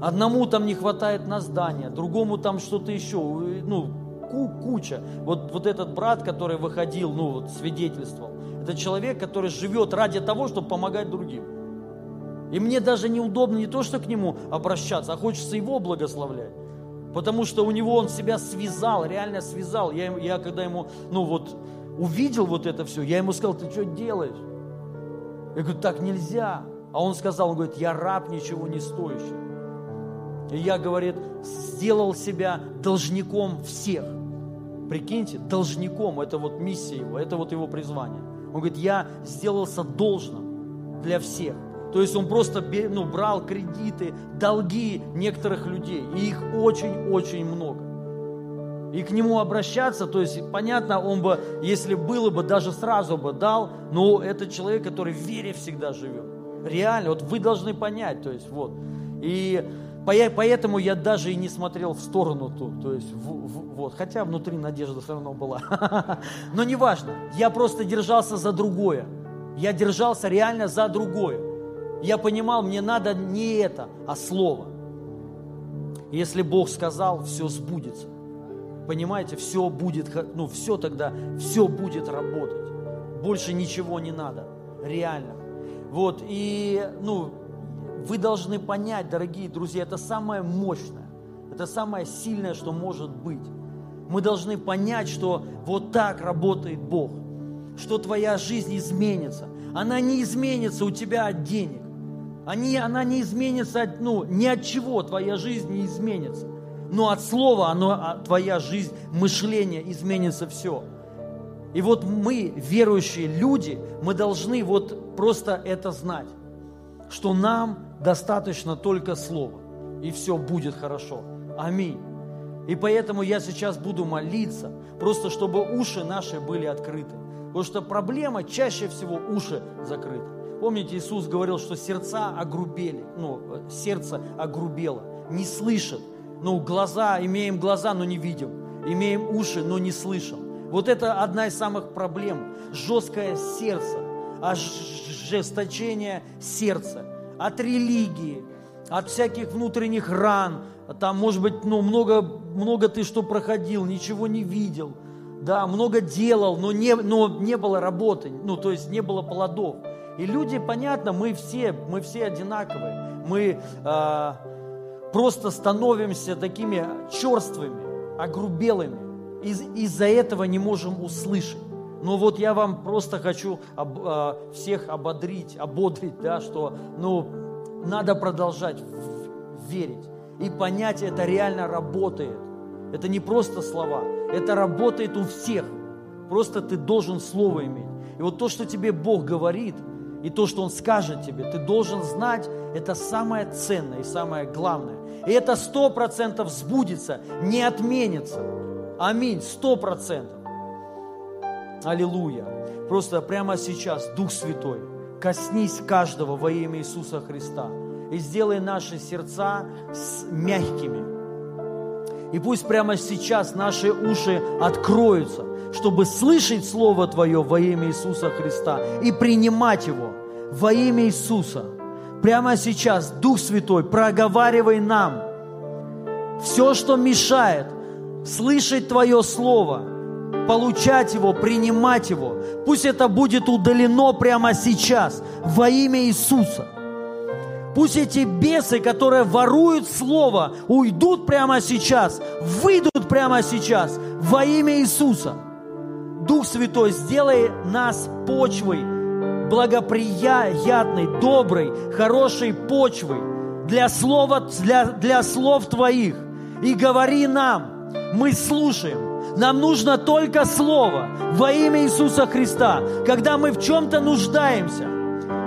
Одному там не хватает на здание, другому там что-то еще, ну, куча. Вот, вот этот брат, который выходил, ну, вот, свидетельствовал, это человек, который живет ради того, чтобы помогать другим. И мне даже неудобно не то, что к нему обращаться, а хочется его благословлять. Потому что у него он себя связал, реально связал. Я, я когда ему, ну вот, увидел вот это все, я ему сказал, ты что делаешь? Я говорю, так нельзя. А он сказал, он говорит, я раб ничего не стоящий. И я, говорит, сделал себя должником всех. Прикиньте, должником, это вот миссия его, это вот его призвание. Он говорит, я сделался должным для всех. То есть он просто ну, брал кредиты, долги некоторых людей. И их очень-очень много. И к нему обращаться, то есть, понятно, он бы, если было бы, даже сразу бы дал, но это человек, который в вере всегда живет. Реально, вот вы должны понять, то есть, вот. И поэтому я даже и не смотрел в сторону ту, то есть, в, в, вот, хотя внутри надежда все равно была. Но неважно, я просто держался за другое. Я держался реально за другое. Я понимал, мне надо не это, а слово. Если Бог сказал, все сбудется. Понимаете, все будет, ну все тогда, все будет работать. Больше ничего не надо, реально. Вот, и, ну, вы должны понять, дорогие друзья, это самое мощное, это самое сильное, что может быть. Мы должны понять, что вот так работает Бог, что твоя жизнь изменится. Она не изменится у тебя от денег. Они, она не изменится, ну, ни от чего твоя жизнь не изменится. Но от слова оно, а, твоя жизнь, мышление изменится все. И вот мы, верующие люди, мы должны вот просто это знать, что нам достаточно только слова, и все будет хорошо. Аминь. И поэтому я сейчас буду молиться, просто чтобы уши наши были открыты. Потому что проблема чаще всего уши закрыты. Помните, Иисус говорил, что сердца огрубели, ну, сердце огрубело, не слышит. Ну, глаза, имеем глаза, но не видим. Имеем уши, но не слышим. Вот это одна из самых проблем. Жесткое сердце, ожесточение сердца от религии, от всяких внутренних ран. Там, может быть, ну, много, много ты что проходил, ничего не видел. Да, много делал, но не, но не было работы, ну, то есть не было плодов. И люди, понятно, мы все, мы все одинаковые. Мы э, просто становимся такими черствыми, огрубелыми. Из, из-за этого не можем услышать. Но вот я вам просто хочу об, э, всех ободрить, ободрить, да, что ну, надо продолжать верить и понять, это реально работает. Это не просто слова, это работает у всех. Просто ты должен слово иметь. И вот то, что тебе Бог говорит – и то, что Он скажет тебе, ты должен знать, это самое ценное и самое главное. И это сто процентов сбудется, не отменится. Аминь, сто процентов. Аллилуйя. Просто прямо сейчас, Дух Святой, коснись каждого во имя Иисуса Христа и сделай наши сердца мягкими. И пусть прямо сейчас наши уши откроются, чтобы слышать Слово Твое во имя Иисуса Христа и принимать его во имя Иисуса. Прямо сейчас, Дух Святой, проговаривай нам все, что мешает слышать Твое Слово, получать его, принимать его. Пусть это будет удалено прямо сейчас во имя Иисуса. Пусть эти бесы, которые воруют Слово, уйдут прямо сейчас, выйдут прямо сейчас во имя Иисуса. Дух Святой, сделай нас почвой, благоприятной, доброй, хорошей почвой для, слова, для, для слов Твоих. И говори нам, мы слушаем, нам нужно только Слово во имя Иисуса Христа. Когда мы в чем-то нуждаемся,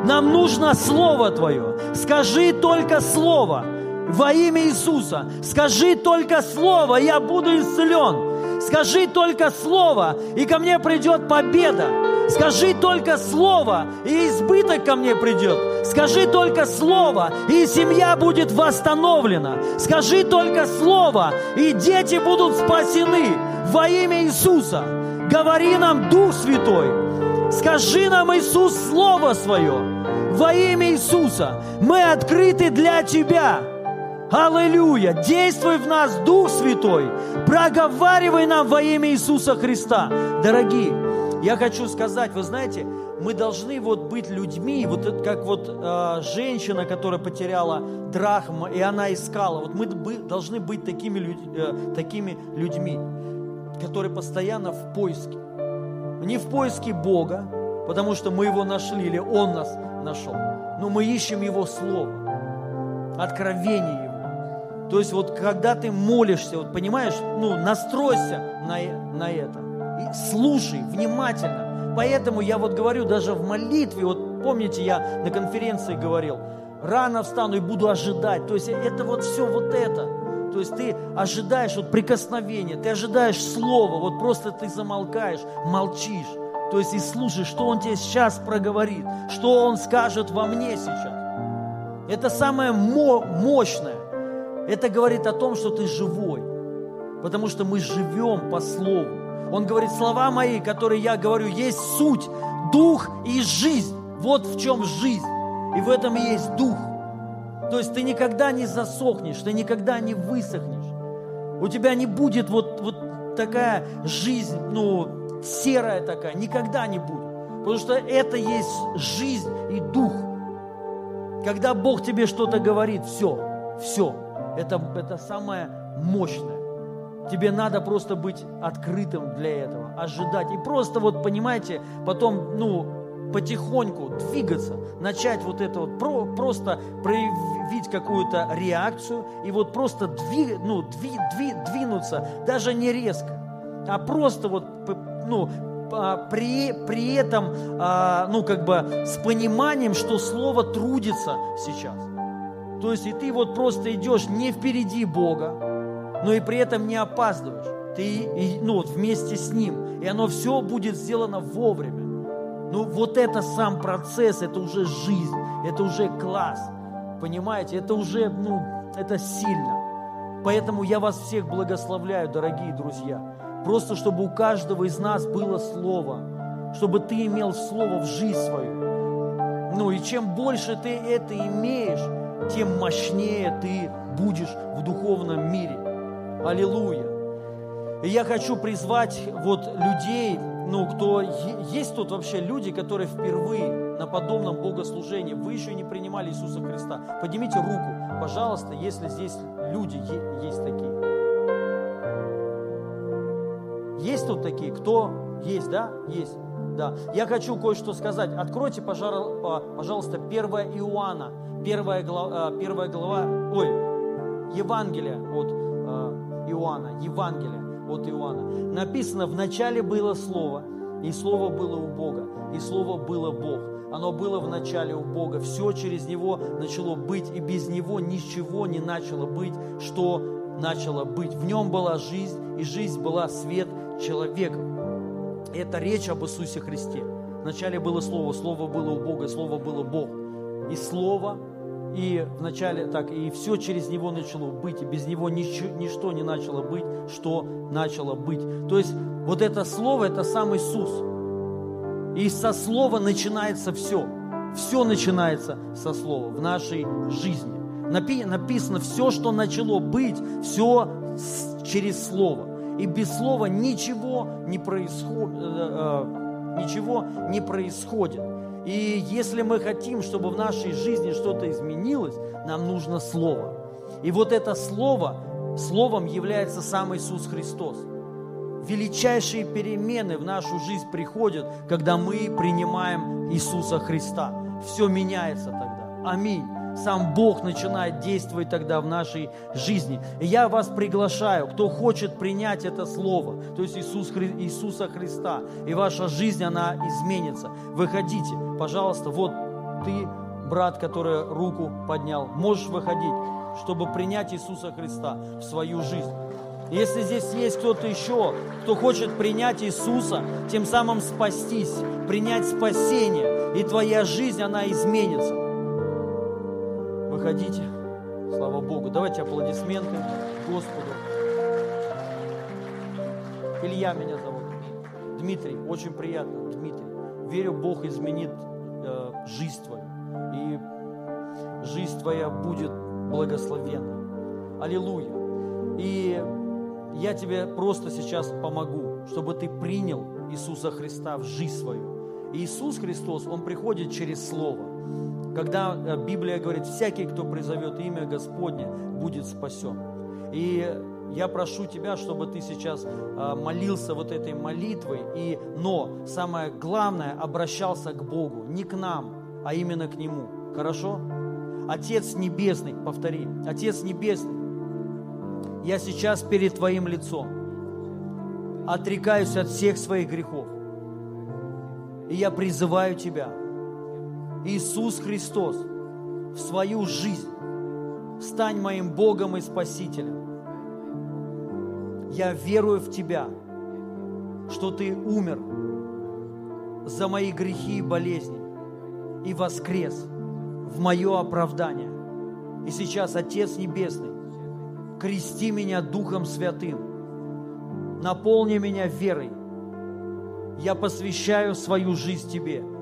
нам нужно Слово Твое. Скажи только Слово во имя Иисуса. Скажи только Слово, я буду исцелен. Скажи только Слово, и ко мне придет победа. Скажи только Слово, и избыток ко мне придет. Скажи только Слово, и семья будет восстановлена. Скажи только Слово, и дети будут спасены во имя Иисуса. Говори нам, Дух Святой, скажи нам, Иисус, Слово Свое во имя Иисуса. Мы открыты для Тебя. Аллилуйя! Действуй в нас, Дух Святой. Проговаривай нам во имя Иисуса Христа. Дорогие, я хочу сказать, вы знаете, мы должны вот быть людьми, вот это как вот э, женщина, которая потеряла драхму, и она искала. Вот мы должны быть такими, э, такими людьми которые постоянно в поиске. Не в поиске Бога, потому что мы Его нашли или Он нас нашел, но мы ищем Его Слово, откровение Его. То есть вот когда ты молишься, вот понимаешь, ну настройся на, на это и слушай внимательно. Поэтому я вот говорю даже в молитве, вот помните, я на конференции говорил, рано встану и буду ожидать. То есть это вот все вот это – то есть ты ожидаешь вот прикосновения, ты ожидаешь слова, вот просто ты замолкаешь, молчишь. То есть и слушаешь, что Он тебе сейчас проговорит, что Он скажет во мне сейчас. Это самое мощное. Это говорит о том, что ты живой. Потому что мы живем по Слову. Он говорит, слова мои, которые я говорю, есть суть, дух и жизнь. Вот в чем жизнь. И в этом и есть дух. То есть ты никогда не засохнешь, ты никогда не высохнешь. У тебя не будет вот, вот такая жизнь, ну, серая такая, никогда не будет. Потому что это есть жизнь и дух. Когда Бог тебе что-то говорит, все, все, это, это самое мощное. Тебе надо просто быть открытым для этого, ожидать. И просто вот, понимаете, потом, ну, потихоньку двигаться, начать вот это вот, про, просто проявить какую-то реакцию и вот просто двиг, ну, дви, дви, двинуться, даже не резко, а просто вот, ну, а, при, при этом, а, ну, как бы с пониманием, что слово трудится сейчас. То есть и ты вот просто идешь не впереди Бога, но и при этом не опаздываешь. Ты ну, вот вместе с Ним. И оно все будет сделано вовремя. Ну вот это сам процесс, это уже жизнь, это уже класс. Понимаете, это уже, ну, это сильно. Поэтому я вас всех благословляю, дорогие друзья. Просто чтобы у каждого из нас было слово, чтобы ты имел слово в жизнь свою. Ну и чем больше ты это имеешь, тем мощнее ты будешь в духовном мире. Аллилуйя. И я хочу призвать вот людей, ну, кто есть тут вообще люди, которые впервые на подобном богослужении, вы еще не принимали Иисуса Христа. Поднимите руку, пожалуйста, если здесь люди есть такие. Есть тут такие? Кто есть, да? Есть. Да. Я хочу кое-что сказать. Откройте, пожалуйста, 1 Иоанна, первая глава, э, первая глава ой, Евангелие от э, Иоанна, Евангелие от Иоанна. Написано, в начале было Слово, и Слово было у Бога, и Слово было Бог. Оно было в начале у Бога. Все через Него начало быть, и без Него ничего не начало быть, что начало быть. В Нем была жизнь, и жизнь была свет человека. Это речь об Иисусе Христе. Вначале было Слово, Слово было у Бога, Слово было Бог. И Слово и вначале так, и все через него начало быть, и без него ничего, ничто не начало быть, что начало быть. То есть вот это слово, это сам Иисус. И со слова начинается все. Все начинается со слова в нашей жизни. Напи- написано, все, что начало быть, все через слово. И без слова ничего не происходит. Э, э, ничего не происходит. И если мы хотим, чтобы в нашей жизни что-то изменилось, нам нужно Слово. И вот это Слово, Словом является сам Иисус Христос. Величайшие перемены в нашу жизнь приходят, когда мы принимаем Иисуса Христа. Все меняется тогда. Аминь сам Бог начинает действовать тогда в нашей жизни. И я вас приглашаю, кто хочет принять это Слово, то есть Иисус, Иисуса Христа, и ваша жизнь, она изменится. Выходите, пожалуйста, вот ты, брат, который руку поднял, можешь выходить, чтобы принять Иисуса Христа в свою жизнь. Если здесь есть кто-то еще, кто хочет принять Иисуса, тем самым спастись, принять спасение, и твоя жизнь, она изменится выходите. Слава Богу. Давайте аплодисменты Господу. Илья меня зовут. Дмитрий, очень приятно, Дмитрий. Верю, Бог изменит э, жизнь твою. И жизнь твоя будет благословенна. Аллилуйя. И я тебе просто сейчас помогу, чтобы ты принял Иисуса Христа в жизнь свою. И Иисус Христос, Он приходит через Слово. Когда э, Библия говорит, всякий, кто призовет имя Господне, будет спасен. И я прошу тебя, чтобы ты сейчас э, молился вот этой молитвой, и, но самое главное, обращался к Богу, не к нам, а именно к Нему. Хорошо? Отец Небесный, повтори, Отец Небесный, я сейчас перед Твоим лицом отрекаюсь от всех своих грехов. И я призываю Тебя – Иисус Христос в свою жизнь. Стань моим Богом и Спасителем. Я верую в Тебя, что Ты умер за мои грехи и болезни и воскрес в мое оправдание. И сейчас, Отец Небесный, крести меня Духом Святым, наполни меня верой. Я посвящаю свою жизнь Тебе –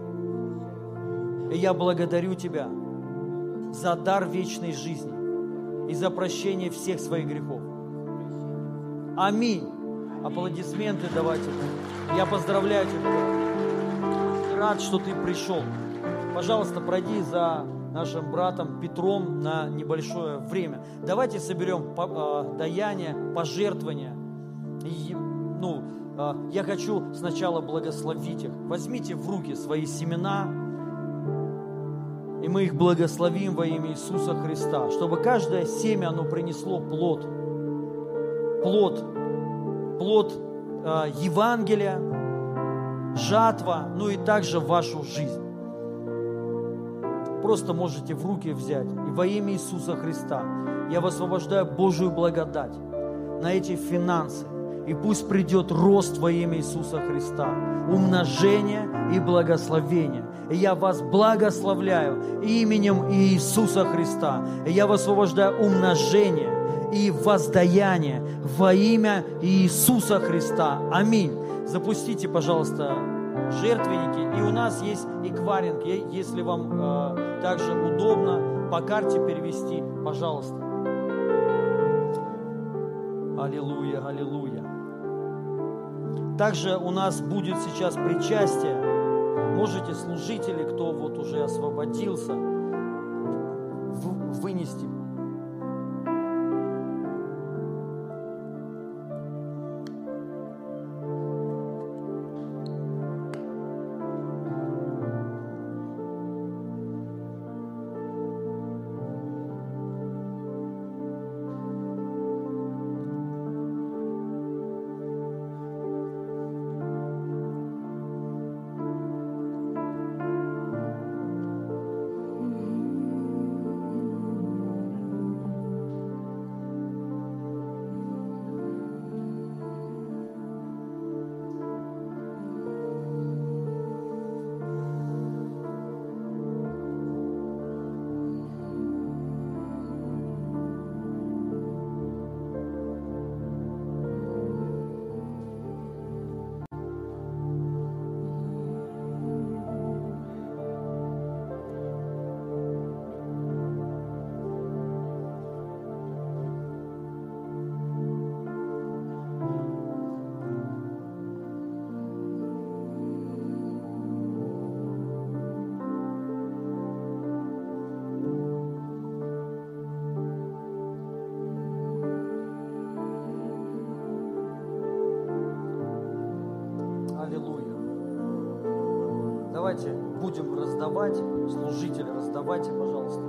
и я благодарю Тебя за дар вечной жизни и за прощение всех своих грехов. Аминь. Аплодисменты давайте. Я поздравляю тебя. Рад, что ты пришел. Пожалуйста, пройди за нашим братом Петром на небольшое время. Давайте соберем а, даяние, пожертвования. И, ну, а, я хочу сначала благословить их. Возьмите в руки свои семена, и мы их благословим во имя Иисуса Христа, чтобы каждое семя, оно принесло плод. Плод. Плод э, Евангелия, жатва, ну и также вашу жизнь. Просто можете в руки взять. И во имя Иисуса Христа я высвобождаю Божию благодать на эти финансы. И пусть придет рост во имя Иисуса Христа, умножение и благословение. Я вас благословляю именем Иисуса Христа. Я высвобождаю умножение и воздаяние во имя Иисуса Христа. Аминь. Запустите, пожалуйста, жертвенники. И у нас есть эквайринг, если вам э, также удобно по карте перевести, пожалуйста. Аллилуйя, аллилуйя. Также у нас будет сейчас причастие можете служители, кто вот уже освободился, вынести будем раздавать, служители, раздавайте, пожалуйста.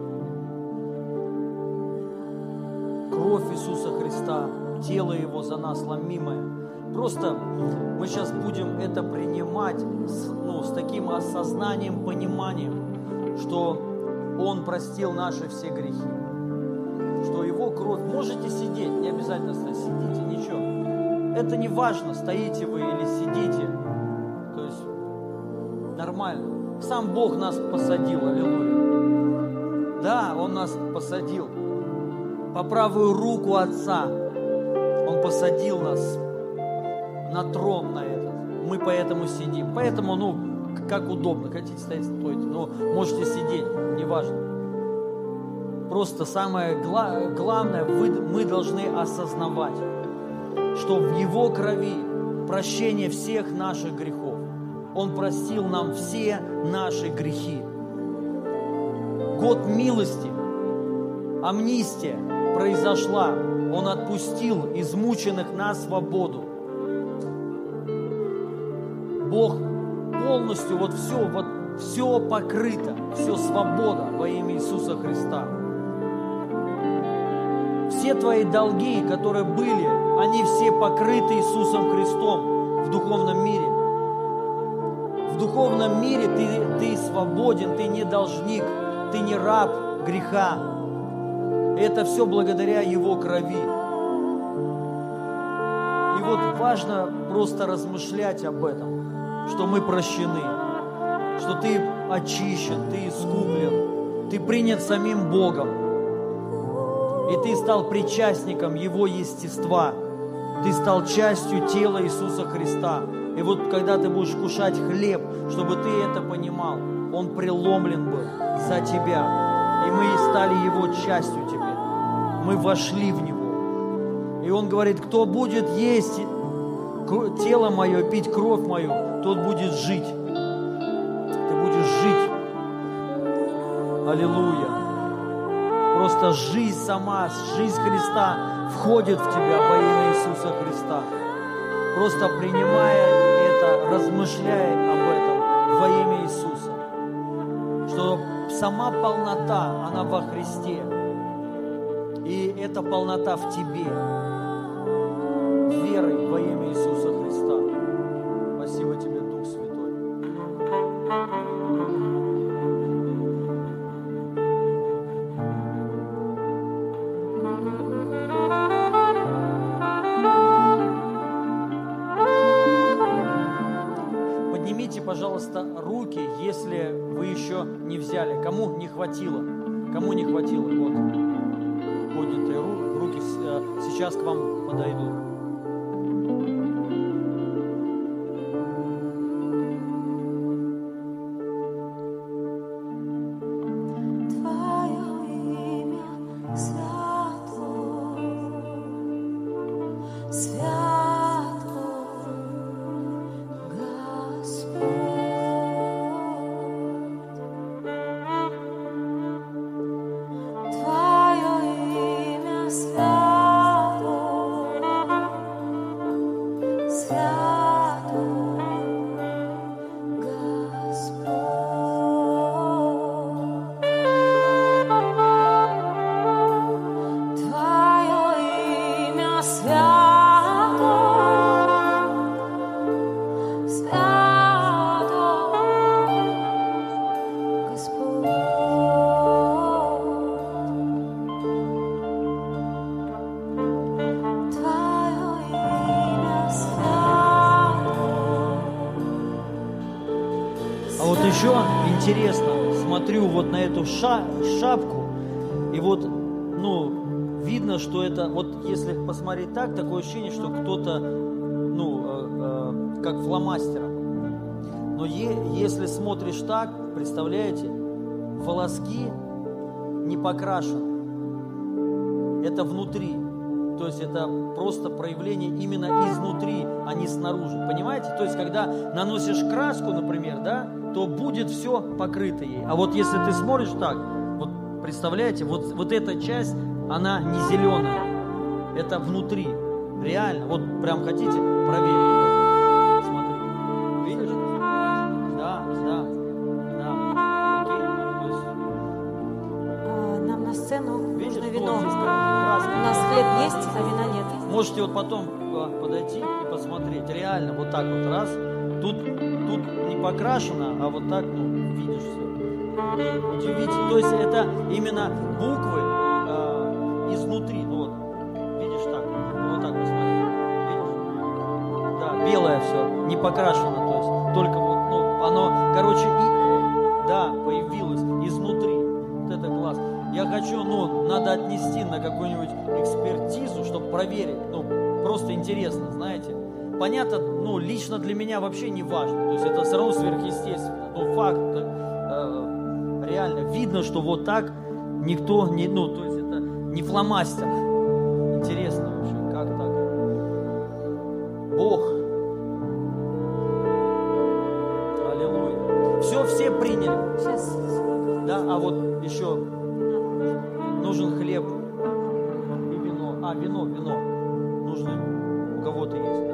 Кровь Иисуса Христа, тело Его за нас ломимое. Просто мы сейчас будем это принимать с, ну, с таким осознанием, пониманием, что Он простил наши все грехи. Что Его кровь... Можете сидеть, не обязательно стоять, сидите, ничего. Это не важно, стоите вы или сидите. То есть нормально. Сам Бог нас посадил, аллилуйя. Да, Он нас посадил. По правую руку Отца Он посадил нас на трон на этот. Мы поэтому сидим. Поэтому, ну, как удобно. Хотите стоять, стойте. Но можете сидеть, неважно. Просто самое гла- главное, вы, мы должны осознавать, что в Его крови прощение всех наших грехов. Он простил нам все наши грехи. Год милости, амнистия произошла. Он отпустил измученных на свободу. Бог полностью, вот все, вот все покрыто, все свобода во имя Иисуса Христа. Все твои долги, которые были, они все покрыты Иисусом Христом в духовном мире. Духовном мире ты, ты свободен, ты не должник, ты не раб греха. Это все благодаря Его крови. И вот важно просто размышлять об этом, что мы прощены, что ты очищен, ты искуплен, ты принят самим Богом, и ты стал причастником Его естества, ты стал частью тела Иисуса Христа. И вот когда ты будешь кушать хлеб, чтобы ты это понимал, он преломлен был за тебя, и мы стали Его частью теперь. Мы вошли в Него. И Он говорит, кто будет есть тело мое, пить кровь мою, тот будет жить. Ты будешь жить. Аллилуйя. Просто жизнь сама, жизнь Христа входит в тебя во имя Иисуса Христа. Просто принимая это, размышляя об этом во имя Иисуса. Что сама полнота, она во Христе. И эта полнота в тебе. Ша- шапку, и вот, ну, видно, что это, вот если посмотреть так, такое ощущение, что кто-то, ну, э, э, как фломастером. Но е- если смотришь так, представляете, волоски не покрашены. Это внутри. То есть это просто проявление именно изнутри, а не снаружи. Понимаете? То есть когда наносишь краску, например, да, то будет все покрыто ей. А вот если ты смотришь так, вот представляете, вот, вот эта часть, она не зеленая. Это внутри. Реально. Вот прям хотите, проверить. Покрашено, а вот так, ну, видишь все. Удивительно. То есть это именно буквы а, изнутри. Ну вот, видишь так. Вот так посмотри. Видишь? Да, белое все, не покрашено. Лично для меня вообще не важно. То есть это все равно сверхъестественно. Ну, факт, э, реально, видно, что вот так никто не, ну, то есть это не фломастер. Интересно вообще, как так? Бог. Аллилуйя. Все, все приняли. Сейчас. Да, а вот еще нужен хлеб и вино. А, вино, вино. Нужно у кого-то есть.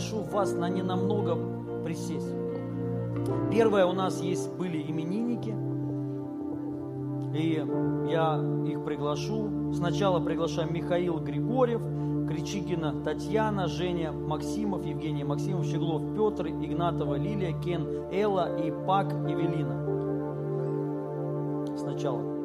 Прошу вас на ненамного присесть. Первое, у нас есть были именинники, и я их приглашу. Сначала приглашаем Михаил Григорьев, Кричигина Татьяна, Женя Максимов, Евгений Максимов, Щеглов Петр, Игнатова Лилия, Кен Элла и Пак Эвелина. Сначала.